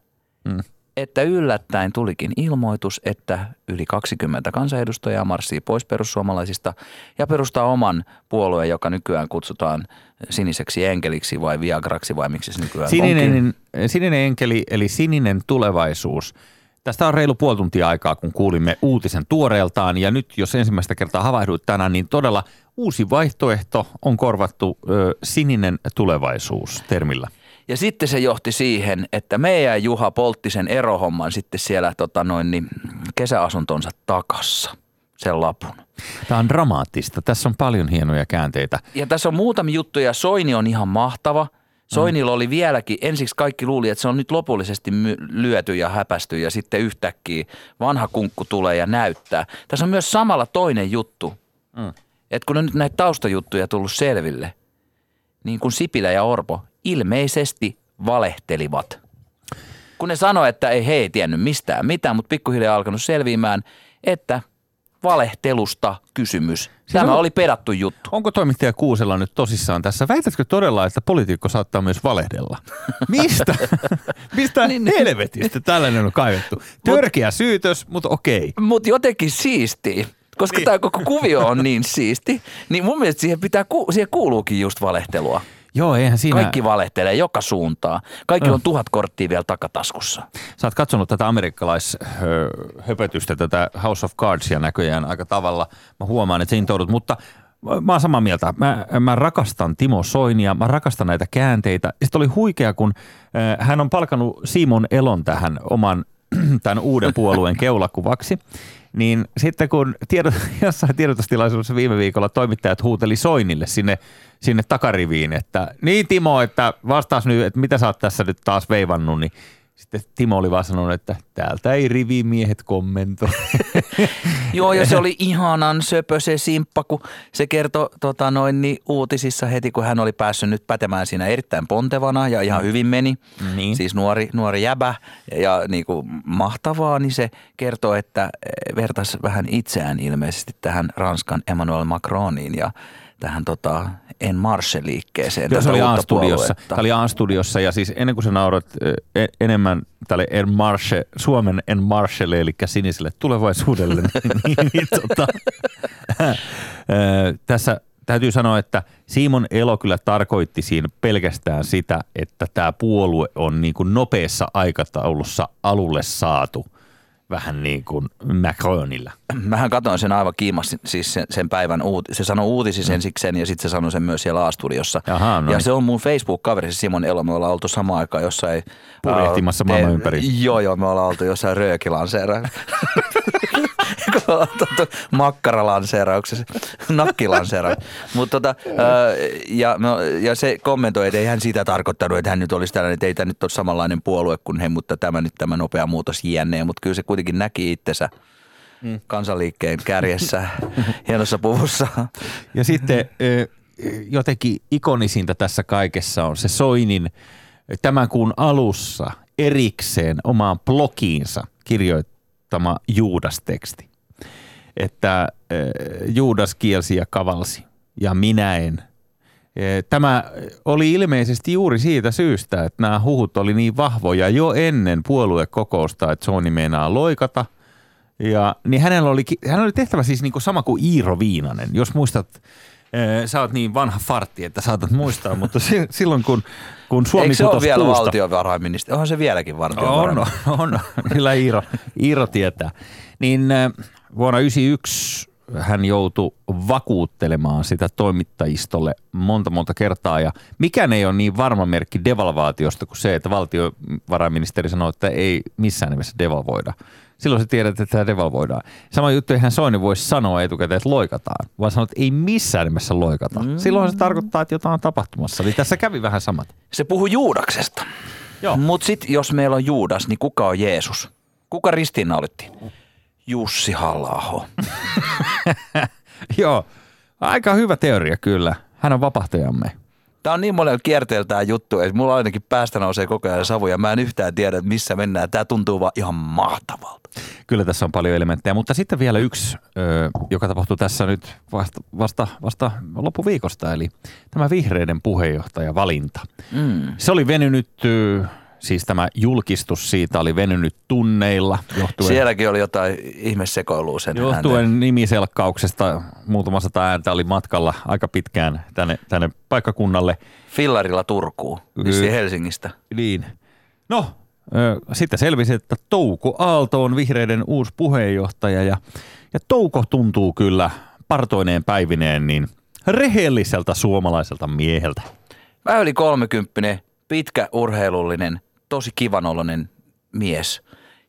Mm. että yllättäen tulikin ilmoitus, että yli 20 kansanedustajaa marssii pois perussuomalaisista ja perustaa oman puolueen, joka nykyään kutsutaan siniseksi enkeliksi vai viagraksi vai miksi se nykyään onkin. Sininen, sininen enkeli eli sininen tulevaisuus. Tästä on reilu puoli tuntia aikaa, kun kuulimme uutisen tuoreeltaan ja nyt jos ensimmäistä kertaa havahduit tänään, niin todella uusi vaihtoehto on korvattu ö, sininen tulevaisuus termillä. Ja sitten se johti siihen, että meidän Juha poltti sen erohomman sitten siellä tota noin, niin, kesäasuntonsa takassa, sen lapun. Tämä on dramaattista. Tässä on paljon hienoja käänteitä. Ja tässä on muutamia juttuja. Soini on ihan mahtava. Soinilla oli vieläkin, ensiksi kaikki luuli, että se on nyt lopullisesti my- lyöty ja häpästy ja sitten yhtäkkiä vanha kunkku tulee ja näyttää. Tässä on myös samalla toinen juttu, Mm. että kun on nyt näitä taustajuttuja tullut selville, niin kuin Sipilä ja Orpo ilmeisesti valehtelivat. Kun ne sanoi, että ei he ei tiennyt mistään mitään, mutta pikkuhiljaa alkanut selviämään, että valehtelusta kysymys. Tämä on- oli pedattu juttu. Onko toimittaja Kuusela nyt tosissaan tässä? Väitätkö todella, että poliitikko saattaa myös valehdella? Mistä? [laughs] Mistä Niin, niin. helvetistä tällainen on kaivettu? Törkeä syytös, mutta okei. Mutta jotenkin siistiä. Koska Niin. tämä koko kuvio on niin siisti, niin mun mielestä siihen, pitää, siihen kuuluukin just valehtelua. Joo, eihän siinä... Kaikki valehtelee joka suuntaan. Kaikilla on tuhat korttia vielä takataskussa. Sä oot katsonut tätä amerikkalaishöpötystä, tätä House of Cardsia näköjään aika tavalla. Mä huomaan, että sä intoudut, mutta mä oon samaa mieltä. Mä, mä rakastan Timo Soinia, mä rakastan näitä käänteitä. Sitten oli huikea, kun äh, hän on palkanut Simon Elon tähän oman [clears throat] tämän uuden puolueen keulakuvaksi. Niin sitten kun tiedot, [laughs] jossain tiedotustilaisuudessa viime viikolla toimittajat huuteli Soinille sinne, sinne takariviin, että niin Timo, että vastaas nyt, että mitä sä oot tässä nyt taas veivannut, niin sitten Timo oli vaan sanonut, että täältä ei rivimiehet kommentoi. [laughs] Joo, ja se oli ihanan söpö se simppa, kun se kertoi tota noin, niin uutisissa heti, kun hän oli päässyt nyt pätemään siinä erittäin pontevana ja ihan hyvin meni. Niin. Siis nuori, nuori jäbä ja niin kuin mahtavaa, niin se kertoi, että eh, vertasi vähän itseään ilmeisesti tähän Ranskan Emmanuel Macroniin ja tähän tota En Marche-liikkeeseen. Kyllä se oli A-studiossa. Tämä oli A-studiossa ja siis ennen kuin sä naurat enemmän tälle En Marche, Suomen En Marchelle, eli siniselle tulevaisuudelle, [laughs] niin, niin tota, eh, tässä täytyy sanoa, että Simon Elo kyllä tarkoitti siinä pelkästään sitä, että tämä puolue on niin kuin nopeassa aikataulussa alulle saatu vähän niin kuin Macronilla. Mähän katsoin sen aivan kiimasti, siis sen, sen päivän uut, se sanoi uutisissa ensiksi sen ja sitten se sanoi sen myös siellä A-studiossa. Jaha, no ja niin. se on mun Facebook-kaveri, se Simon Elo, me ollaan oltu samaan aikaan jossain... Purjehtimassa maailman ympäri. Joo, joo, me ollaan oltu jossain röökilanseera. [laughs] Kun me ollaan oltu makkaralanseerauksessa, nakkilanseerauksessa. Mutta tota, ja, ja se kommentoi, että ei hän sitä tarkoittanut, että hän nyt olisi tällainen, että ei tämä nyt ole samanlainen puolue kuin he, mutta tämä nyt tämä nopea muutos jne. Mutta kyllä se kuitenkin näki itsensä Mm. kansanliikkeen kärjessä, [laughs] hienossa puvussa. Ja sitten jotenkin ikonisinta tässä kaikessa on se Soinin tämän kuun alussa erikseen omaan blogiinsa kirjoittama Juudas-teksti. Että ö, Juudas kielsi ja kavalsi ja minä en. Ö, Tämä oli ilmeisesti juuri siitä syystä, että nämä huhut oli niin vahvoja jo ennen puoluekokousta, että Soini meinaa loikata – ja, niin hänellä oli, hänellä oli tehtävä siis niin kuin sama kuin Iiro Viinanen. Jos muistat Ee, Sä oot niin vanha fartti, että saatat muistaa, [laughs] mutta si- silloin kun, kun Suomi Eikö se ole vielä puusta, valtiovarainministeri? Onhan se vieläkin on, valtiovarainministeri. on, on, kyllä Iiro, Iiro tietää. Niin äh, vuonna 1991 hän joutui vakuuttelemaan sitä toimittajistolle monta monta kertaa ja mikään ei ole niin varma merkki devalvaatiosta kuin se, että valtiovarainministeri sanoi, että ei missään nimessä devalvoida. Silloin sä tiedät, että tämä devalvoidaan. Sama juttu eihän Soini voisi sanoa etukäteen, että loikataan, vaan sanoa, että ei missään nimessä loikata. Mm. Silloin se tarkoittaa, että jotain on tapahtumassa. Eli tässä kävi vähän samat. Se puhui Juudaksesta. Mutta sitten jos meillä on Juudas, niin kuka on Jeesus? Kuka ristiinnaulittiin? Jussi halla [laughs] Joo, aika hyvä teoria kyllä. Hän on vapahtajamme. Tämä on niin monella kierteellä tämä juttu, että mulla ainakin päästä nousee koko ajan savu ja mä en yhtään tiedä, missä mennään. Tämä tuntuu vaan ihan mahtavalta. Kyllä tässä on paljon elementtejä, mutta sitten vielä yksi, joka tapahtui tässä nyt vasta, vasta, vasta loppuviikosta, eli tämä vihreiden puheenjohtajavalinta. Mm. Se oli venynyt, siis tämä julkistus siitä oli venynyt tunneilla johtuen, Sielläkin oli jotain ihmesekoilua sen johtuen nimiselkkauksesta. Muutama sata ääntä oli matkalla aika pitkään tänne, tänne paikkakunnalle. Fillarilla Turkuun, vissiin Helsingistä. Niin. No, sitten selvisi, että Touko Aalto on vihreiden uusi puheenjohtaja ja, ja Touko tuntuu kyllä partoineen päivineen niin rehelliseltä suomalaiselta mieheltä. Vähän yli kolmekymppinen, pitkä urheilullinen, tosi kivanoloinen mies,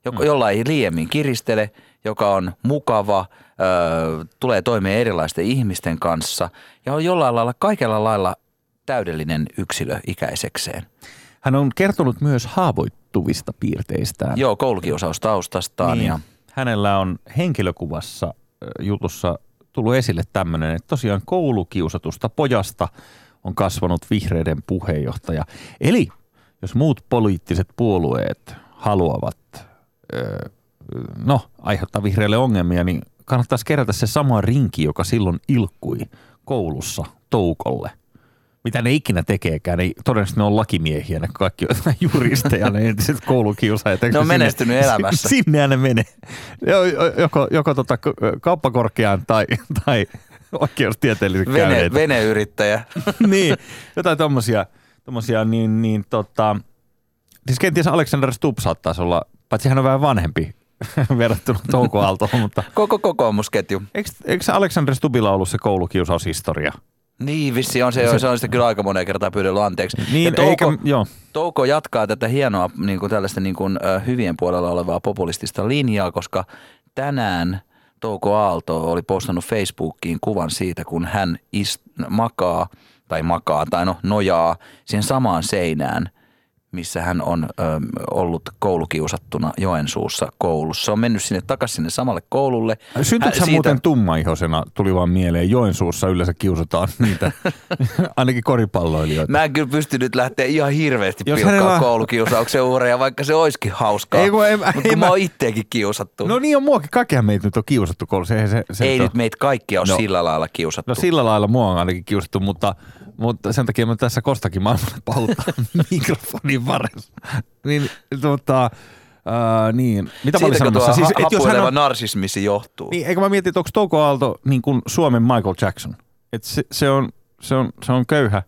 joka, jolla ei liiemmin kiristele, joka on mukava, ö, tulee toimeen erilaisten ihmisten kanssa ja on jollain lailla, kaikella lailla täydellinen yksilö ikäisekseen. Hän on kertonut myös haavoittuvista piirteistään. Joo, koulukiusaustaustastaan Niin. ja Hänellä on henkilökuvassa jutussa tullut esille tämmöinen, että tosiaan koulukiusatusta pojasta on kasvanut vihreiden puheenjohtaja. Eli jos muut poliittiset puolueet haluavat no, aiheuttaa vihreille ongelmia, niin kannattaisi kerätä se sama rinki, joka silloin ilkkui koulussa toukolle. Mitä ne ikinä tekeekään, niin todennäköisesti ne on lakimiehiä, ne kaikki juristeja, ne entiset koulukiusaajat. Ne on sinne- menestynyt elämässä. Sinne ne menee. Jo- jo- Joko, joko tota kauppakorkeaan tai, tai oikeustieteellisen vene, käyneet. veneyrittäjä. [laughs] niin, jotain tommosia, tommosia niin, niin tota, siis kenties Alexander Stubb saattaisi olla, paitsi hän on vähän vanhempi [laughs] verrattuna Touko Aaltoon, mutta [laughs] Koko kokoomusketju. eikö, eikö Alexander Stubbilla ollut se koulukiusaushistoria? Niin, vissi on se, se on sitä kyllä aika moneen kertaa pyydellyt anteeksi. Niin, ja Touko, eikä, joo. Touko jatkaa tätä hienoa niin kuin tällaista niin kuin, hyvien puolella olevaa populistista linjaa, koska tänään Touko Aalto oli postannut Facebookiin kuvan siitä, kun hän ist, makaa tai makaa tai no nojaa siihen samaan seinään, missä hän on ö, ollut koulukiusattuna Joensuussa koulussa. Se on mennyt sinne takaisin sinne samalle koululle. Syntyykö Hän hän muuten tummaihosena, tuli vaan mieleen, Joensuussa yleensä kiusataan [laughs] niitä, [laughs] ainakin koripalloilijoita. Mä en kyllä pystynyt lähteä ihan hirveästi Jos pilkkaa hänellä- koulukiusauksen uhreja, vaikka se olisikin hauskaa. Ei, kun en- Mutta ei kun mä- mä oon itteekin kiusattu. No niin on muakin, kaikkihan meitä nyt on kiusattu koulussa. Eihän Se, se, ei se, nyt meitä kaikkia ole No. sillä lailla kiusattu. No sillä lailla mua on ainakin kiusattu, mutta, mutta sen takia mä tässä Kostakin maailmalle palutaan [laughs] mikrofonin varressa. Niin, tota, ää, niin. Mitä mä olin Siitäkö tuo sanomassa? siis, Siis, et jos hän on, narsismissi johtuu? niin, eikö mä mietin, että onko Touko Aalto niin kuin Suomen Michael Jackson? Et se, se, on, se, on, se on köyhä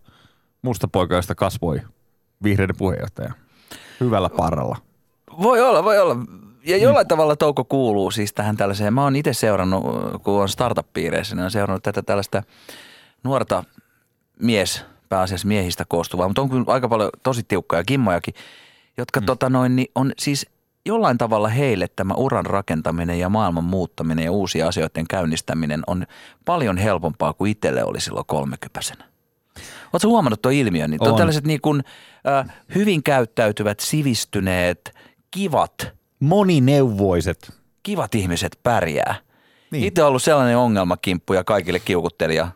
musta poika, josta kasvoi vihreiden puheenjohtaja. Hyvällä parralla. Voi olla, voi olla. Ja jollain tavalla Touko kuuluu siis tähän tällaiseen. Mä oon itse seurannut, kun on startup-piireissä, niin on seurannut tätä tällaista nuorta mies, pääasiassa miehistä koostuvaa, mutta on kyllä aika paljon tosi tiukkoja kimmojakin, jotka mm. tota noin, niin on siis jollain tavalla heille tämä uran rakentaminen ja maailman muuttaminen ja uusien asioiden käynnistäminen on paljon helpompaa kuin itselle oli silloin kolmekypäisenä. Oletko huomannut tuon ilmiön? Niin, On. tällaiset niin kuin, äh, hyvin käyttäytyvät, sivistyneet, kivat, Monineuvoiset. kivat ihmiset pärjää. Niin. Itse on ollut sellainen ongelmakimppu ja kaikille kiukuttelija.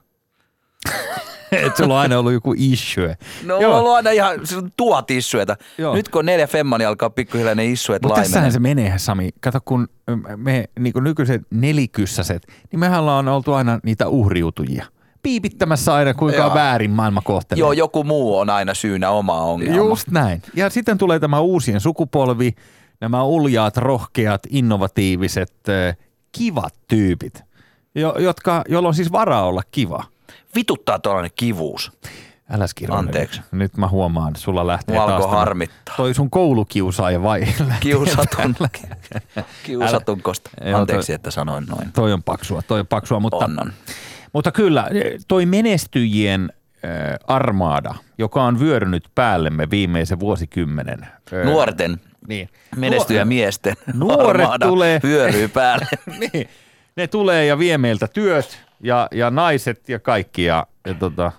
[laughs] [laughs] että sulla on aina ollut joku issue. No Joo. on ollut aina ihan se on tuhat issueta. Joo. Nyt kun neljä femmani alkaa pikkuhiljaa ne issuet Mutta tässähän se menee, Sami. Kato, kun me niin kuin nykyiset nelikyssäset, niin mehän ollaan oltu aina niitä uhriutujia. Piipittämässä aina, kuinka Joo. on väärin maailma kohtelee. Joo, joku muu on aina syynä omaa ongelmaa. Just näin. Ja sitten tulee tämä uusien sukupolvi, nämä uljaat, rohkeat, innovatiiviset, kivat tyypit, jo, jotka, joilla on siis varaa olla kiva. Vituttaa tuollainen kivuus. Älä kirjoita. Anteeksi. Nyt mä huomaan, sulla lähtee Mua taas harmittaa. Toi sun koulukiusaaja vai? [laughs] Kiusatun, [laughs] kiusatunkosta. Joo, Anteeksi, toi- että sanoin noin. Toi on paksua, toi on paksua, mutta, On, on. mutta kyllä toi menestyjien äh, armaada, joka on vyörynyt päällemme viimeisen vuosikymmenen. Nuorten niin. menestyjä miesten nuoret armaada tulee- vyöryy päälle. [laughs] niin. Ne tulee ja vie meiltä työt ja, ja naiset ja kaikki ja, ja tota,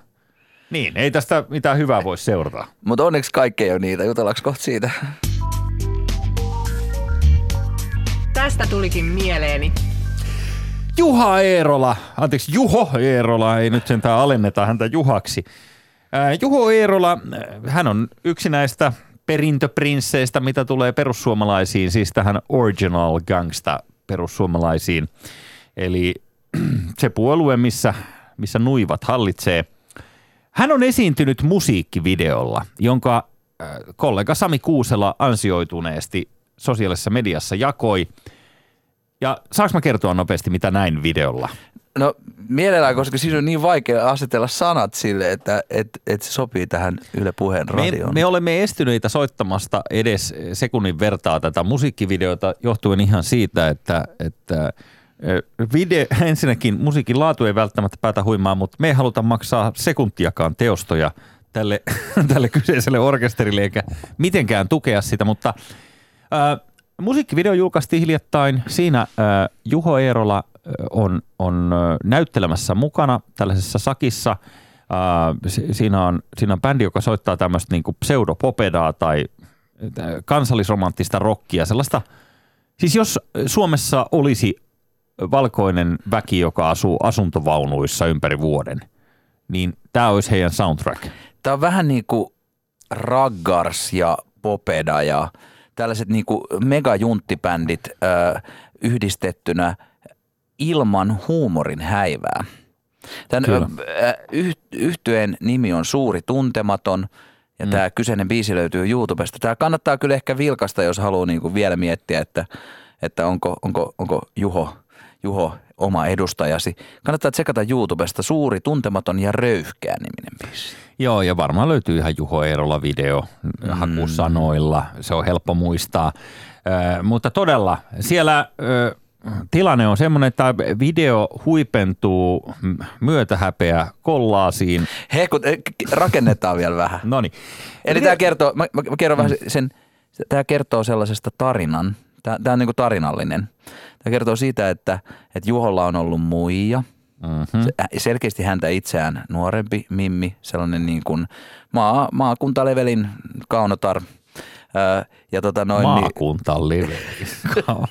niin, ei tästä mitään hyvää voi seurata. Mutta onneksi kaikki ei ole niitä. Jutellaanko kohta siitä? Tästä tulikin mieleeni. Juha Eerola, anteeksi Juho Eerola, ei nyt sentään alenneta häntä Juhaksi. Ää, Juho Eerola, äh, hän on yksi näistä perintöprinsseistä, mitä tulee perussuomalaisiin, siis tähän original gangsta perussuomalaisiin. Eli [clears throat] se puolue, missä, missä nuivat hallitsee. Hän on esiintynyt musiikkivideolla, jonka äh, kollega Sami Kuusela ansioituneesti sosiaalisessa mediassa jakoi. Ja saanko mä kertoa nopeasti, mitä näin videolla? No mielellään, koska siinä on niin vaikea asetella sanat sille, että et, et se sopii tähän Yle Puheen Me, radioon. me olemme estyneitä soittamasta edes sekunnin vertaa tätä musiikkivideota johtuen ihan siitä, että, että video, [laughs] ensinnäkin musiikin laatu ei välttämättä päätä huimaa, mutta me ei haluta maksaa sekuntiakaan teostoja tälle, [laughs] tälle kyseiselle orkesterille eikä mitenkään tukea sitä, mutta ö, musiikkivideo julkaistiin hiljattain. Siinä ö, Juho Eerola on, on näyttelemässä mukana tällaisessa sakissa – Uh, siinä, on, siinä on bändi, joka soittaa tämmöistä niinku pseudopopedaa tai äh, kansallisromanttista rockia, sellaista. Siis jos Suomessa olisi valkoinen väki, joka asuu asuntovaunuissa ympäri vuoden, niin tämä olisi heidän soundtrack. Tämä on vähän niin kuin Raggars ja Popeda ja tällaiset niin kuin megajunttibändit ö, yhdistettynä ilman huumorin häivää. Tämän Kyllä. yh, yhtyeen nimi on Suuri Tuntematon ja mm. tämä kyseinen biisi löytyy YouTubesta. Tämä kannattaa kyllä ehkä vilkasta, jos haluaa niin kuin vielä miettiä, että, että onko, onko, onko Juho, Juho oma edustajasi. Kannattaa tsekata YouTubesta Suuri Tuntematon ja Röyhkeä niminen biisi. Joo, ja varmaan löytyy ihan Juho Eerola video mm. hakusanoilla. Se on helppo muistaa. Ö, mutta todella, siellä ö, tilanne on semmoinen, että video huipentuu myötähäpeä kollaasiin. He, kun k- rakennetaan vielä vähän. [laughs] No niin. Eli tämä kertoo, mä, mä mä kerron vähän sen, tämä kertoo sellaisesta tarinan, tämä on niinku tarinallinen. Tämä kertoo siitä, että, että Juholla on ollut muija, Mm-hmm. Se- selkeästi häntä itseään nuorempi Mimmi, sellainen niin kuin maa, maakuntalevelin kaunotar. Ja tota noin, niin, Maakunta live. ja,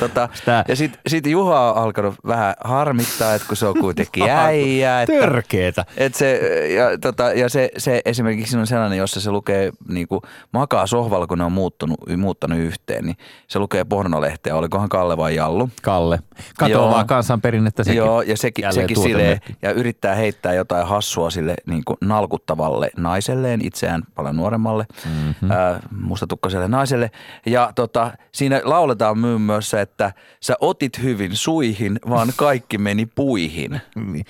tota, ja sitten sit Juho on alkanut vähän harmittaa, että kun se on kuitenkin [laughs] äijä. Että, Törkeetä. Et se, ja, tota, ja se, se esimerkiksi on sellainen, jossa se lukee, niin kuin, makaa sohvalla, kun ne on muuttunut, muuttanut yhteen, niin se lukee pornolehteä. Olikohan Kalle vai Jallu? Kalle. Katoa Joo. vaan kansanperinnettä sekin. Joo, ja sekin, sekin tuotemerkki. ja yrittää heittää jotain hassua sille niin kuin nalkuttavalle naiselleen, itseään paljon nuoremmalle, mm-hmm. ää, mustatukkaiselle naiselle. Ja tota, siinä lauletaan myy- myös se, että sä otit hyvin suihin, vaan kaikki meni puihin. Niin.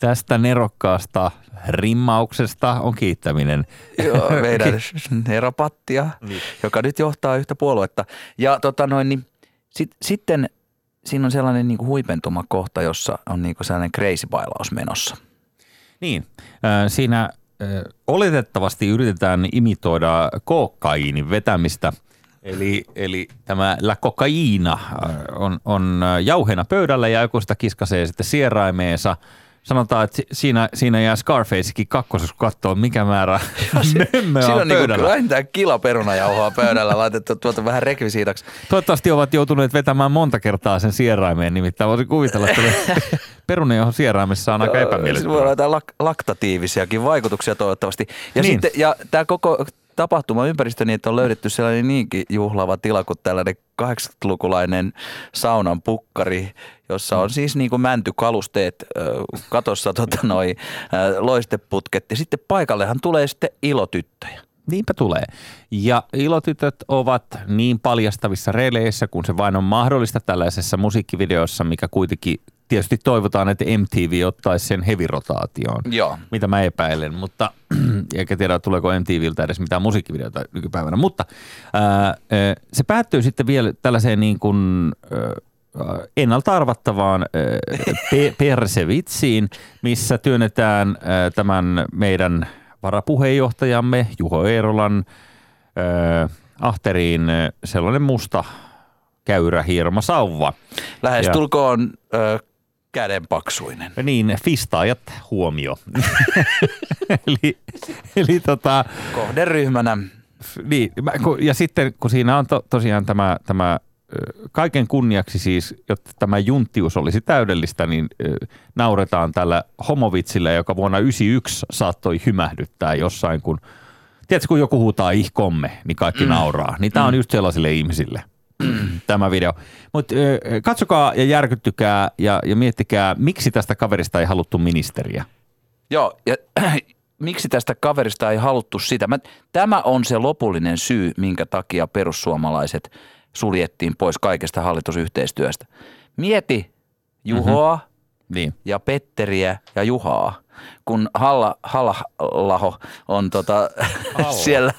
Tästä nerokkaasta rimmauksesta on kiittäminen. Joo, meidän Neropattia, niin. joka nyt johtaa yhtä puoluetta. Ja tota noin, niin sit, sitten siinä on sellainen niin kuin huipentuma kohta, jossa on niin kuin sellainen crazy bailaus menossa. Niin, äh, siinä äh, oletettavasti yritetään imitoida kokaiinin vetämistä. Eli, eli tämä la kokaiina äh, on, on äh, jauheena pöydällä ja joku sitä kiskasee sitten sieraimeensa. Sanotaan, että si- siinä, siinä jää Scarfacekin kakkoseksi, kun katsoo, mikä määrä [laughs] mömmöä Siinä on niin kuin pöydällä. vähintään kilo perunajauhoa pöydällä laitettu tuolta vähän rekvisiitaksi. Toivottavasti ovat joutuneet vetämään monta kertaa sen sieraimeen, nimittäin voisin kuvitella, että [laughs] perunajauho sieraimessa on aika Siinä voi epämiellyttävää. olla jotain lak- laktatiivisiakin vaikutuksia toivottavasti. Ja, Niin. sitten, ja tämä koko tapahtumaympäristö niin, että on löydetty sellainen niinkin juhlava tila kuin tällainen 80-lukulainen saunan pukkari, jossa on siis niin kuin mäntykalusteet katossa tota noi, loisteputket. Ja sitten paikallehan tulee sitten ilotyttöjä. Niinpä tulee. Ja ilotytöt ovat niin paljastavissa releissä, kun se vain on mahdollista tällaisessa musiikkivideossa, mikä kuitenkin tietysti toivotaan, että MTV ottaisi sen hevirotaatioon. Joo. Mitä mä epäilen, mutta [clears throat] eikä tiedä tuleeko MTVltä edes mitään musiikkivideota nykypäivänä. Mutta ää, se päättyy sitten vielä tällaiseen niin kuin, ää, ennalta arvattavaan ää, pe- [laughs] persevitsiin, missä työnnetään ää, tämän meidän varapuheenjohtajamme Juho Eerolan ää, ahteriin sellainen musta käyrä hirma sauva. Lähestulkoon ö, kädenpaksuinen. Niin, fistaajat huomio. [laughs] eli, eli tota, Kohderyhmänä. niin, ja sitten kun siinä on to, tosiaan tämä, tämä kaiken kunniaksi siis, jotta tämä junttius olisi täydellistä, niin nauretaan tällä homovitsillä, joka vuonna 1991 saattoi hymähdyttää jossain, kun tiedätkö, kun joku huutaa ihkomme, niin kaikki mm. nauraa. Niin tämä on just sellaisille ihmisille [clears throat] tämä video. Mutta katsokaa ja järkyttykää ja, ja miettikää, miksi tästä kaverista ei haluttu ministeriä. Joo, ja [clears throat] miksi tästä kaverista ei haluttu sitä? Mä, tämä on se lopullinen syy, minkä takia perussuomalaiset suljettiin pois kaikesta hallitusyhteistyöstä. Mieti Juhoa mm-hmm. Niin. ja Petteriä ja Juhaa, kun Halla, Halla-laho on tota, [laughs] siellä,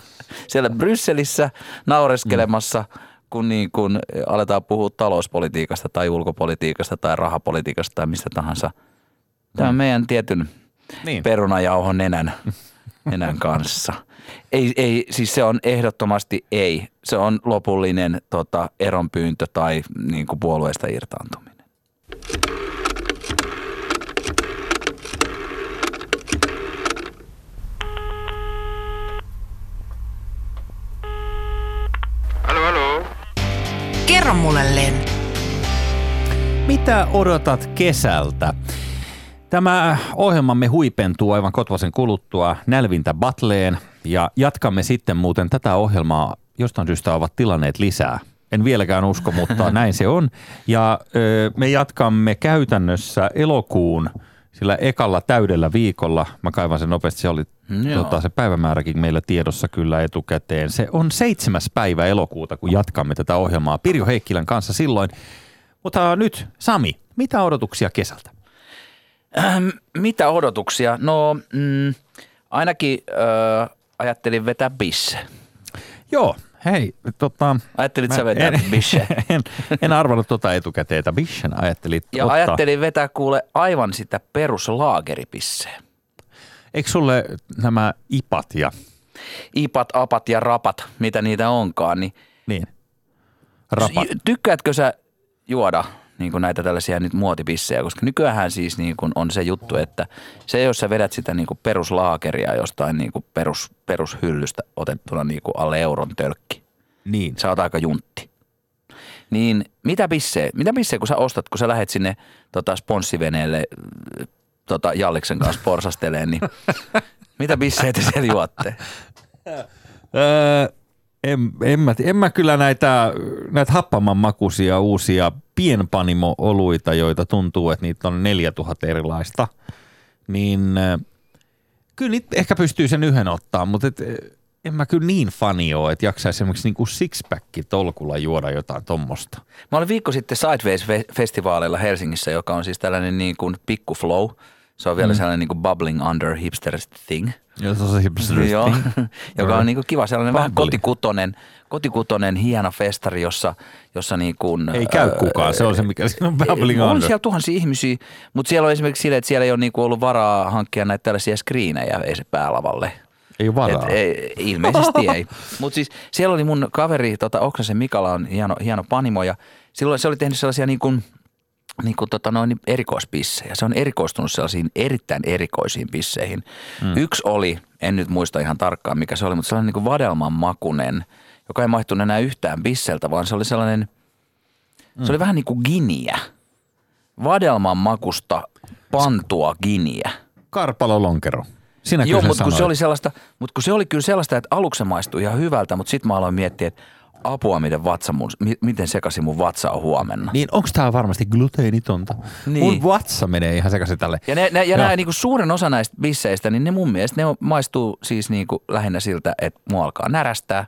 siellä Brysselissä naureskelemassa, mm. Kun, niin, kun aletaan puhua talouspolitiikasta tai ulkopolitiikasta tai rahapolitiikasta tai mistä tahansa. Tämä mm. meidän tietyn Niin. perunajauhon nenän, [laughs] nenän kanssa. Ei, ei, siis se on ehdottomasti ei. Se on lopullinen tota, eronpyyntö tai niin kuin puolueesta irtaantuminen. Kerro mulle, Len. Mitä odotat kesältä? Tämä ohjelmamme huipentuu aivan kotvasen kuluttua Nälvintä Batleen ja jatkamme sitten muuten tätä ohjelmaa jostain syystä ovat tilanneet lisää. En vieläkään usko, mutta [laughs] näin se on. Ja ö, me jatkamme käytännössä elokuun sillä ekalla täydellä viikolla. Mä kaivan sen nopeasti, se oli Joo. tota, se päivämääräkin meillä tiedossa kyllä etukäteen. Se on seitsemäs päivä elokuuta, kun jatkamme tätä ohjelmaa Pirjo Heikkilän kanssa silloin. Mutta nyt, Sami, mitä odotuksia kesältä? Ähm, mitä odotuksia? No mm, ainakin äh, ajattelin vetää bisse. Joo, hei, tota... Ajattelit mä sä vetää en, bisse? [laughs] en, en arvannut tota etukäteen, että Bishen ajattelit Ja ottaa. ajattelin vetää kuule aivan sitä peruslaageripissejä. Eikö sulle nämä ipat ja... Ipat, apat ja rapat, mitä niitä onkaan, niin Niin, rapat. Tykkäätkö sä juoda niin kuin näitä tällaisia nyt muotipissejä, koska nykyään siis niin kuin on se juttu, että se jos sä vedät sitä niin kuin peruslaakeria jostain niin kuin perus, perushyllystä otettuna niin kuin alle euron tölkki, Niin. sä oot aika juntti. Niin mitä bissejä, mitä bissejä kun sä ostat, kun sä lähet sinne tota, sponssiveneelle tota, Jalliksen kanssa porsasteleen, niin [laughs] mitä bissejä te siellä juotte? Öö, en, en, mä, en mä kyllä näitä, näitä happaman makuisia uusia pienpanimo-oluita, joita tuntuu, että niitä on 4000 erilaista, niin ö, kyllä niitä ehkä pystyy sen yhden ottaa, mutta et, ö, en mä kyllä niin fani ole, että jaksaisi esimerkiksi niinku sixpacki tolkulla juoda jotain tommosta. Mä olin viikko sitten Sideways-festivaalilla Helsingissä, joka on siis tällainen niin kuin pikku flow. Se on vielä mm. sellainen niin kuin bubbling under hipster thing. Ja se on se Joo, [laughs] joka on niin kuin kiva sellainen vähän Bubbly. kotikutonen, kotikutonen hieno festari, jossa, jossa niin kuin, Ei käy kukaan, se on se mikä siinä on bubbling on under. siellä tuhansia ihmisiä, mutta siellä on esimerkiksi silleen, että siellä ei ole niin kuin ollut varaa hankkia näitä tällaisia screenejä ei se päälavalle. Ei ole varaa. Et, ei, ilmeisesti ei. [laughs] Mutta siis siellä oli mun kaveri, tota, Oksasen Mikala on hieno, hieno panimo ja silloin se oli tehnyt sellaisia niin kuin, niin kuin tota noin erikoispissejä. Se on erikoistunut sellaisiin erittäin erikoisiin pisseihin. Mm. Yksi oli, en nyt muista ihan tarkkaan mikä se oli, mutta sellainen niin vadelman makunen, joka ei maihtunut enää yhtään pisseltä, vaan se oli sellainen, mm. se oli vähän niin kuin giniä. Vadelman makusta pantua giniä. Karpalolonkero. Sinä Joo, mutta kun, se oli sellaista, mutta kun se oli kyllä sellaista, että aluksi se maistui ihan hyvältä, mutta sitten mä aloin miettiä, että apua, miten, vatsa mun, mi- miten sekaisin mun vatsa on huomenna. Niin onko tämä varmasti gluteenitonta? Niin. Mun vatsa menee ihan sekaisin tälle. Ja, ne, ne, ja nämä niinku suuren osa näistä bisseistä, niin ne mun mielestä ne on, maistuu siis niinku lähinnä siltä, että mua alkaa närästää.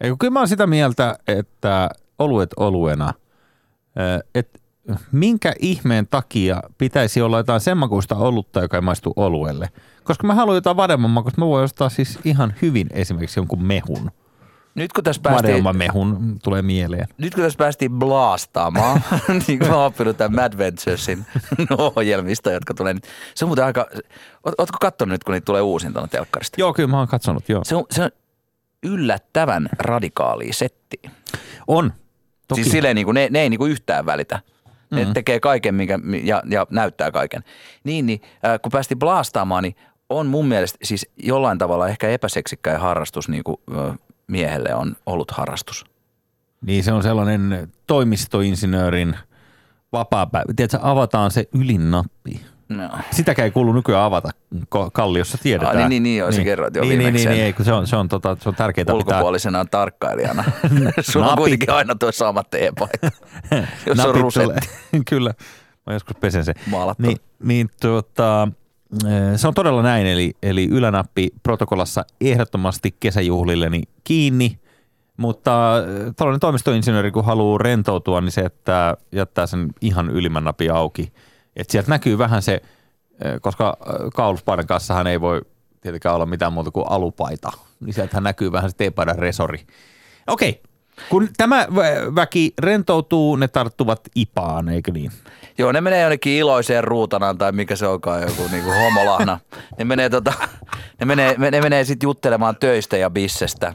Ei, kun kyllä mä oon sitä mieltä, että oluet oluena, että minkä ihmeen takia pitäisi olla jotain sen makuista olutta, joka ei maistu oluelle? Koska mä haluan jotain vademman makuista. Mä voin ostaa siis ihan hyvin esimerkiksi jonkun mehun. Nyt kun tässä päästiin, Vadelma mehun tulee mieleen. nyt kun tässä päästiin blastaamaan, [laughs] niin kuin mä oon oppinut tämän Mad Venturesin ohjelmista, jotka tulee nyt. Se on muuten aika, oot- ootko katsonut nyt, kun niitä tulee uusintana telkkarista? Joo, kyllä mä oon katsonut, joo. Se on, se on yllättävän radikaali setti. On. Toki. Siis silleen niin kuin, ne, ne ei niin kuin yhtään välitä. Ne mm-hmm. tekee kaiken mikä, ja, ja näyttää kaiken. Niin, niin äh, kun päästiin blastaamaan, niin on mun mielestä siis jollain tavalla ehkä epäseksikkäin harrastus niin kuin, äh, miehelle on ollut harrastus. Niin se on sellainen toimistoinsinöörin vapaa päivä. Tiedätkö, avataan se ylin nappi. No. Sitäkään ei kuulu nykyään avata kalliossa, tiedetään. Ai, niin, niin, joo, sä kerroit jo niin, niin, niin, niin, kun se on, se on, tota, se on tärkeää pitää. Ulkopuolisena tarkkailijana. [laughs] Sulla on kuitenkin aina tuo sama teepaita, [laughs] jos on Napit rusetti. tulee- [laughs] Kyllä, mä joskus pesen se. Maalattu. Niin, niin tuota, se on todella näin, eli, eli ylänappi protokollassa ehdottomasti kesäjuhlilleni kiinni, mutta eh, tällainen toimistoinsinööri, kun haluaa rentoutua, niin se jättää, jättää sen ihan ylimmän napin auki. Et sieltä näkyy vähän se, eh, koska kauluspaidan kanssahan ei voi tietenkään olla mitään muuta kuin alupaita, niin sieltähän näkyy vähän se teepaidan resori. Okei, kun tämä vä- väki rentoutuu, ne tarttuvat ipaan, eikö niin? Joo, ne menee jonnekin iloiseen ruutanaan tai mikä se onkaan, joku niinku homolahna. Ne menee, tota, ne menee, ne menee sitten juttelemaan töistä ja bissestä.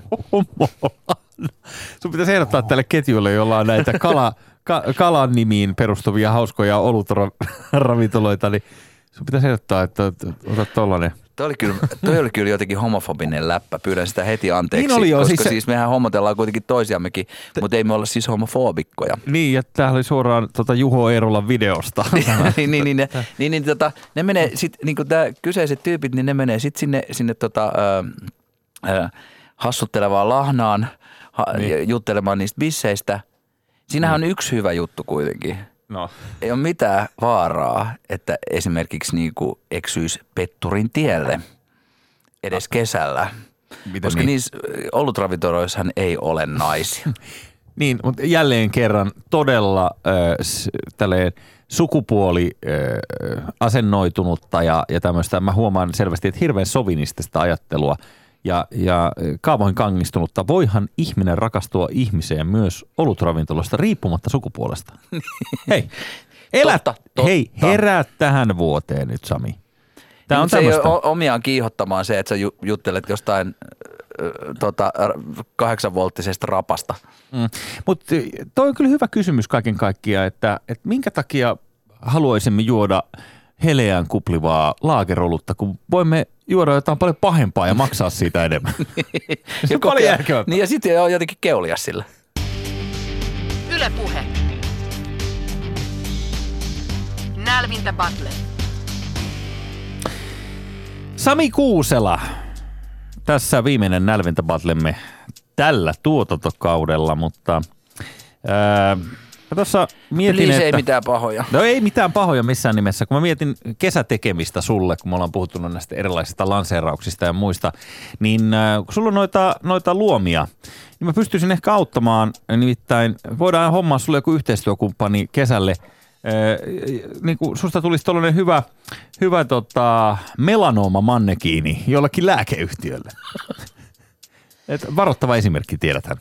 Sun pitäisi ehdottaa tälle ketjulle, jolla on näitä kala, ka, kalan nimiin perustuvia hauskoja olutravintoloita, niin sun pitäisi ehdottaa, että että otat tollanen. Toi oli, kyllä, toi oli kyllä jotenkin homofobinen läppä. Pyydän sitä heti anteeksi, Niin oli joo, koska siis se- siis mehän homotellaan kuitenkin toisiammekin, mutta ei me olla siis homofobikkoja. Niin, ja tää oli suoraan tota Juho Eerolan videosta. [laughs] niin, niin, niin, ne, niin, niin, tota, ne menee sit, niin kuin tää kyseiset tyypit, niin ne menee sitten sinne, sinne tota, ö, ö, hassuttelevaan lahnaan ha, Niin. niin. juttelemaan niistä bisseistä. Siinähän on yksi hyvä juttu kuitenkin. No. Ei ole mitään vaaraa, että esimerkiksi niin kuin eksyisi petturin tielle edes kesällä. Miten Koska niin? niissä olutravintoloissahan ei ole naisia. [laughs] Niin, mutta jälleen kerran todella äh, tälleen sukupuoli äh, asennoitunutta ja, ja tämmöistä, mä huomaan selvästi, että hirveän sovinistista ajattelua ja, ja äh, kaavoin kangistunutta. Voihan ihminen rakastua ihmiseen myös olutravintolasta riippumatta sukupuolesta. [laughs] Hei, elä, Totta, totta. hei, herää tähän vuoteen nyt Sami. Tämä on se ei ole omiaan kiihottamaan se, että sä ju- juttelet jostain ö, tota, kahdeksanvolttisesta rapasta. Mm. Mutta toi on kyllä hyvä kysymys kaiken kaikkiaan, että, että minkä takia haluaisimme juoda heleään kuplivaa laagerolutta, kun voimme juoda jotain paljon pahempaa ja maksaa siitä enemmän. [laughs] se on paljon järkevämpää. Niin ja sitten on jotenkin keulias sillä. Yle Puhe. Nälvintä Battle. Sami Kuusela, tässä viimeinen nälvintäbatlemme tällä tuotantokaudella, mutta ää, mä tuossa mietin, Please, että... ei mitään pahoja. No ei mitään pahoja missään nimessä. Kun mä mietin kesätekemistä sulle, kun me ollaan puhuttu näistä erilaisista lanseerauksista ja muista, niin äh, kun sulla on noita, noita luomia, niin mä pystyisin ehkä auttamaan. Nimittäin voidaan hommaa sulle joku yhteistyökumppani kesälle. Äh, niin kuin susta tulisi tällainen hyvä, hyvä tota, melanooma mannekiini jollakin lääkeyhtiölle. [laughs] Et varoittava esimerkki, tiedäthän.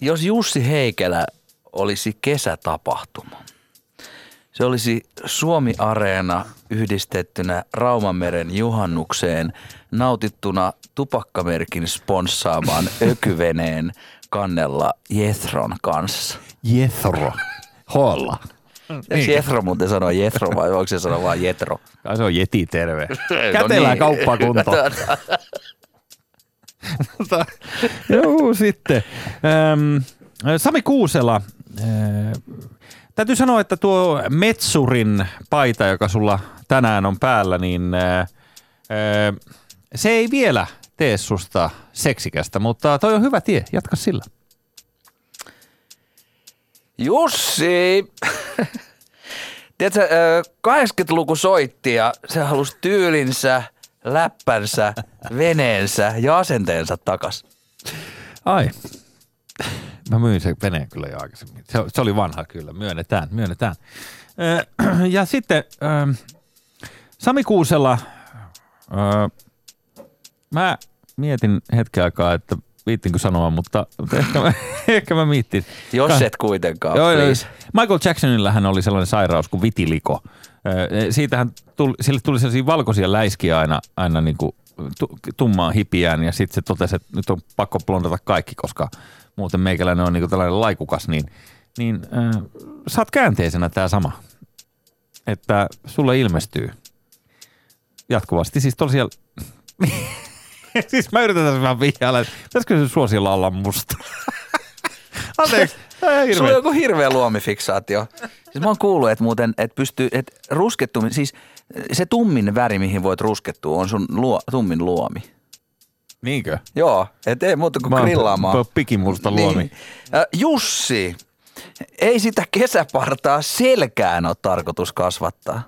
Jos Jussi Heikelä olisi kesätapahtuma, se olisi Suomi Areena yhdistettynä Raumanmeren juhannukseen nautittuna tupakkamerkin sponssaamaan [laughs] ökyveneen kannella Jethron kanssa. Jethro. Holla. Niin. Jethro muuten sanoo Jethro vai onko se sanoa vaan Jetro? Kai se on jeti terve. [laughs] No Kätellään niin. kauppaa kuntoon. [laughs] Mutta, Joo, sitten. Sami Kuusela, äh, täytyy sanoa, että tuo Metsurin paita, joka sulla tänään on päällä, niin äh, äh, se ei vielä tee susta seksikästä, mutta toi on hyvä tie, jatka sillä. Jussi! [laughs] Tiedätkö, ö, 80-luku soitti ja se halusi tyylinsä, läppänsä, veneensä ja asenteensa takas. Ai. Mä myin sen veneen kyllä jo aikaisemmin. Se, se oli vanha kyllä, myönnetään, myönnetään. Ja sitten Sami Kuusela, ö, mä mietin hetken aikaa, että viittinkö sanoa, mutta, mutta ehkä, mä, [laughs] ehkä mä miettin. Jos et kuitenkaan, Joo, joo. please. Michael Jacksonillahan oli sellainen sairaus kuin vitiliko. Siitähän tuli, sille tuli sellaisia valkoisia läiskiä aina, aina niin kuin tu, tummaa hipiään ja sitten se totesi, että nyt on pakko blondata kaikki, koska muuten meikäläinen on niin kuin tällainen laikukas, niin, niin äh, oot käänteisenä tämä sama. Että sulle ilmestyy jatkuvasti. Siis tosiaan, [laughs] siis mä yritän tässä vähän vihjailla, että pitäisikö se suosiolla olla musta? [laughs] Anteeksi. Ihan Sulla hirveä. on joku hirveä luomifiksaatio. Siis mä oon kuullut, että muuten, että pystyy, että ruskettuminen, siis se tummin väri, mihin voit ruskettua, on sun luo, tummin luomi. Niinkö? Joo, et ei muuta Mä kuin oon grillaamaan. p- pikimusta luomi. Niin. Jussi, ei sitä kesäpartaa selkään ole tarkoitus kasvattaa.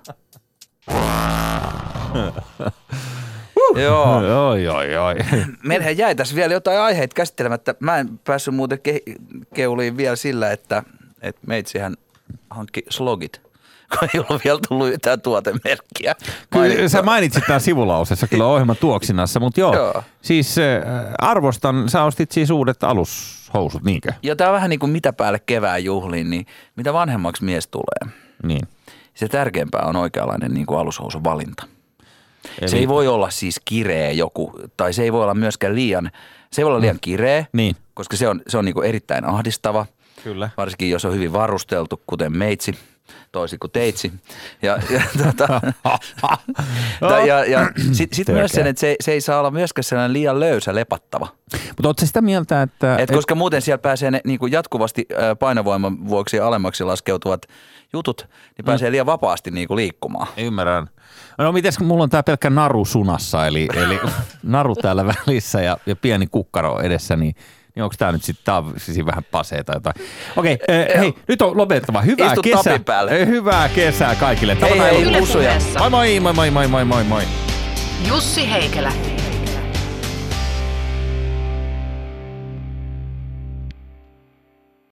Joo. Oi, oi, oi. Meillähän jäi tässä vielä jotain aiheita käsittelemättä. Mä en päässyt muuten ke- keuliin vielä sillä, että, että meitsihän hankki slogit, kun ei ollut vielä tullut yhtään tuotemerkkiä. Kyllä Mainittua. sä mainitsit tämän sivulauseessa kyllä ohjelman tuoksinassa, mutta joo, Joo. joo. siis äh, arvostan, sä ostit siis uudet alushousut, niinkö? Ja tämä on vähän niin kuin mitä päälle kevään juhliin, niin mitä vanhemmaksi mies tulee, Niin. se tärkeämpää on oikeanlainen niin kuin alushousun valinta. Eli, Se ei voi olla siis kireä joku, tai se ei voi olla myöskään liian, se ei voi olla liian kireä, Niin, koska se on, se on niin kuin erittäin ahdistava. kyllä. varsinkin jos on hyvin varusteltu, kuten meitsi, toisin kuin teitsi. Ja, ja, [laughs] tota, [laughs] ja, ja, ja sitten sit myös sen, että se, se ei saa olla myöskään sellainen liian löysä lepattava. Mutta ootko sitä mieltä, että... Et koska muuten siellä pääsee ne niin kuin jatkuvasti painovoiman vuoksi alemmaksi laskeutuvat jutut, niin pääsee liian vapaasti niin kuin liikkumaan. Ymmärrän. No mites mulla on tää pelkkä naru sunassa, eli, eli [laughs] naru täällä välissä ja, ja pieni kukkaro edessä, niin, niin onko tää nyt sitten tää on siis vähän pasee tai jotain? Okei, eh, hei, nyt on lopetettava. Hyvää Istu kesää. päälle. Eh, Hyvää kesää kaikille. Hei, Tavataan hei, musuja. Yle Moi moi, moi moi moi moi moi moi. Jussi Heikelä.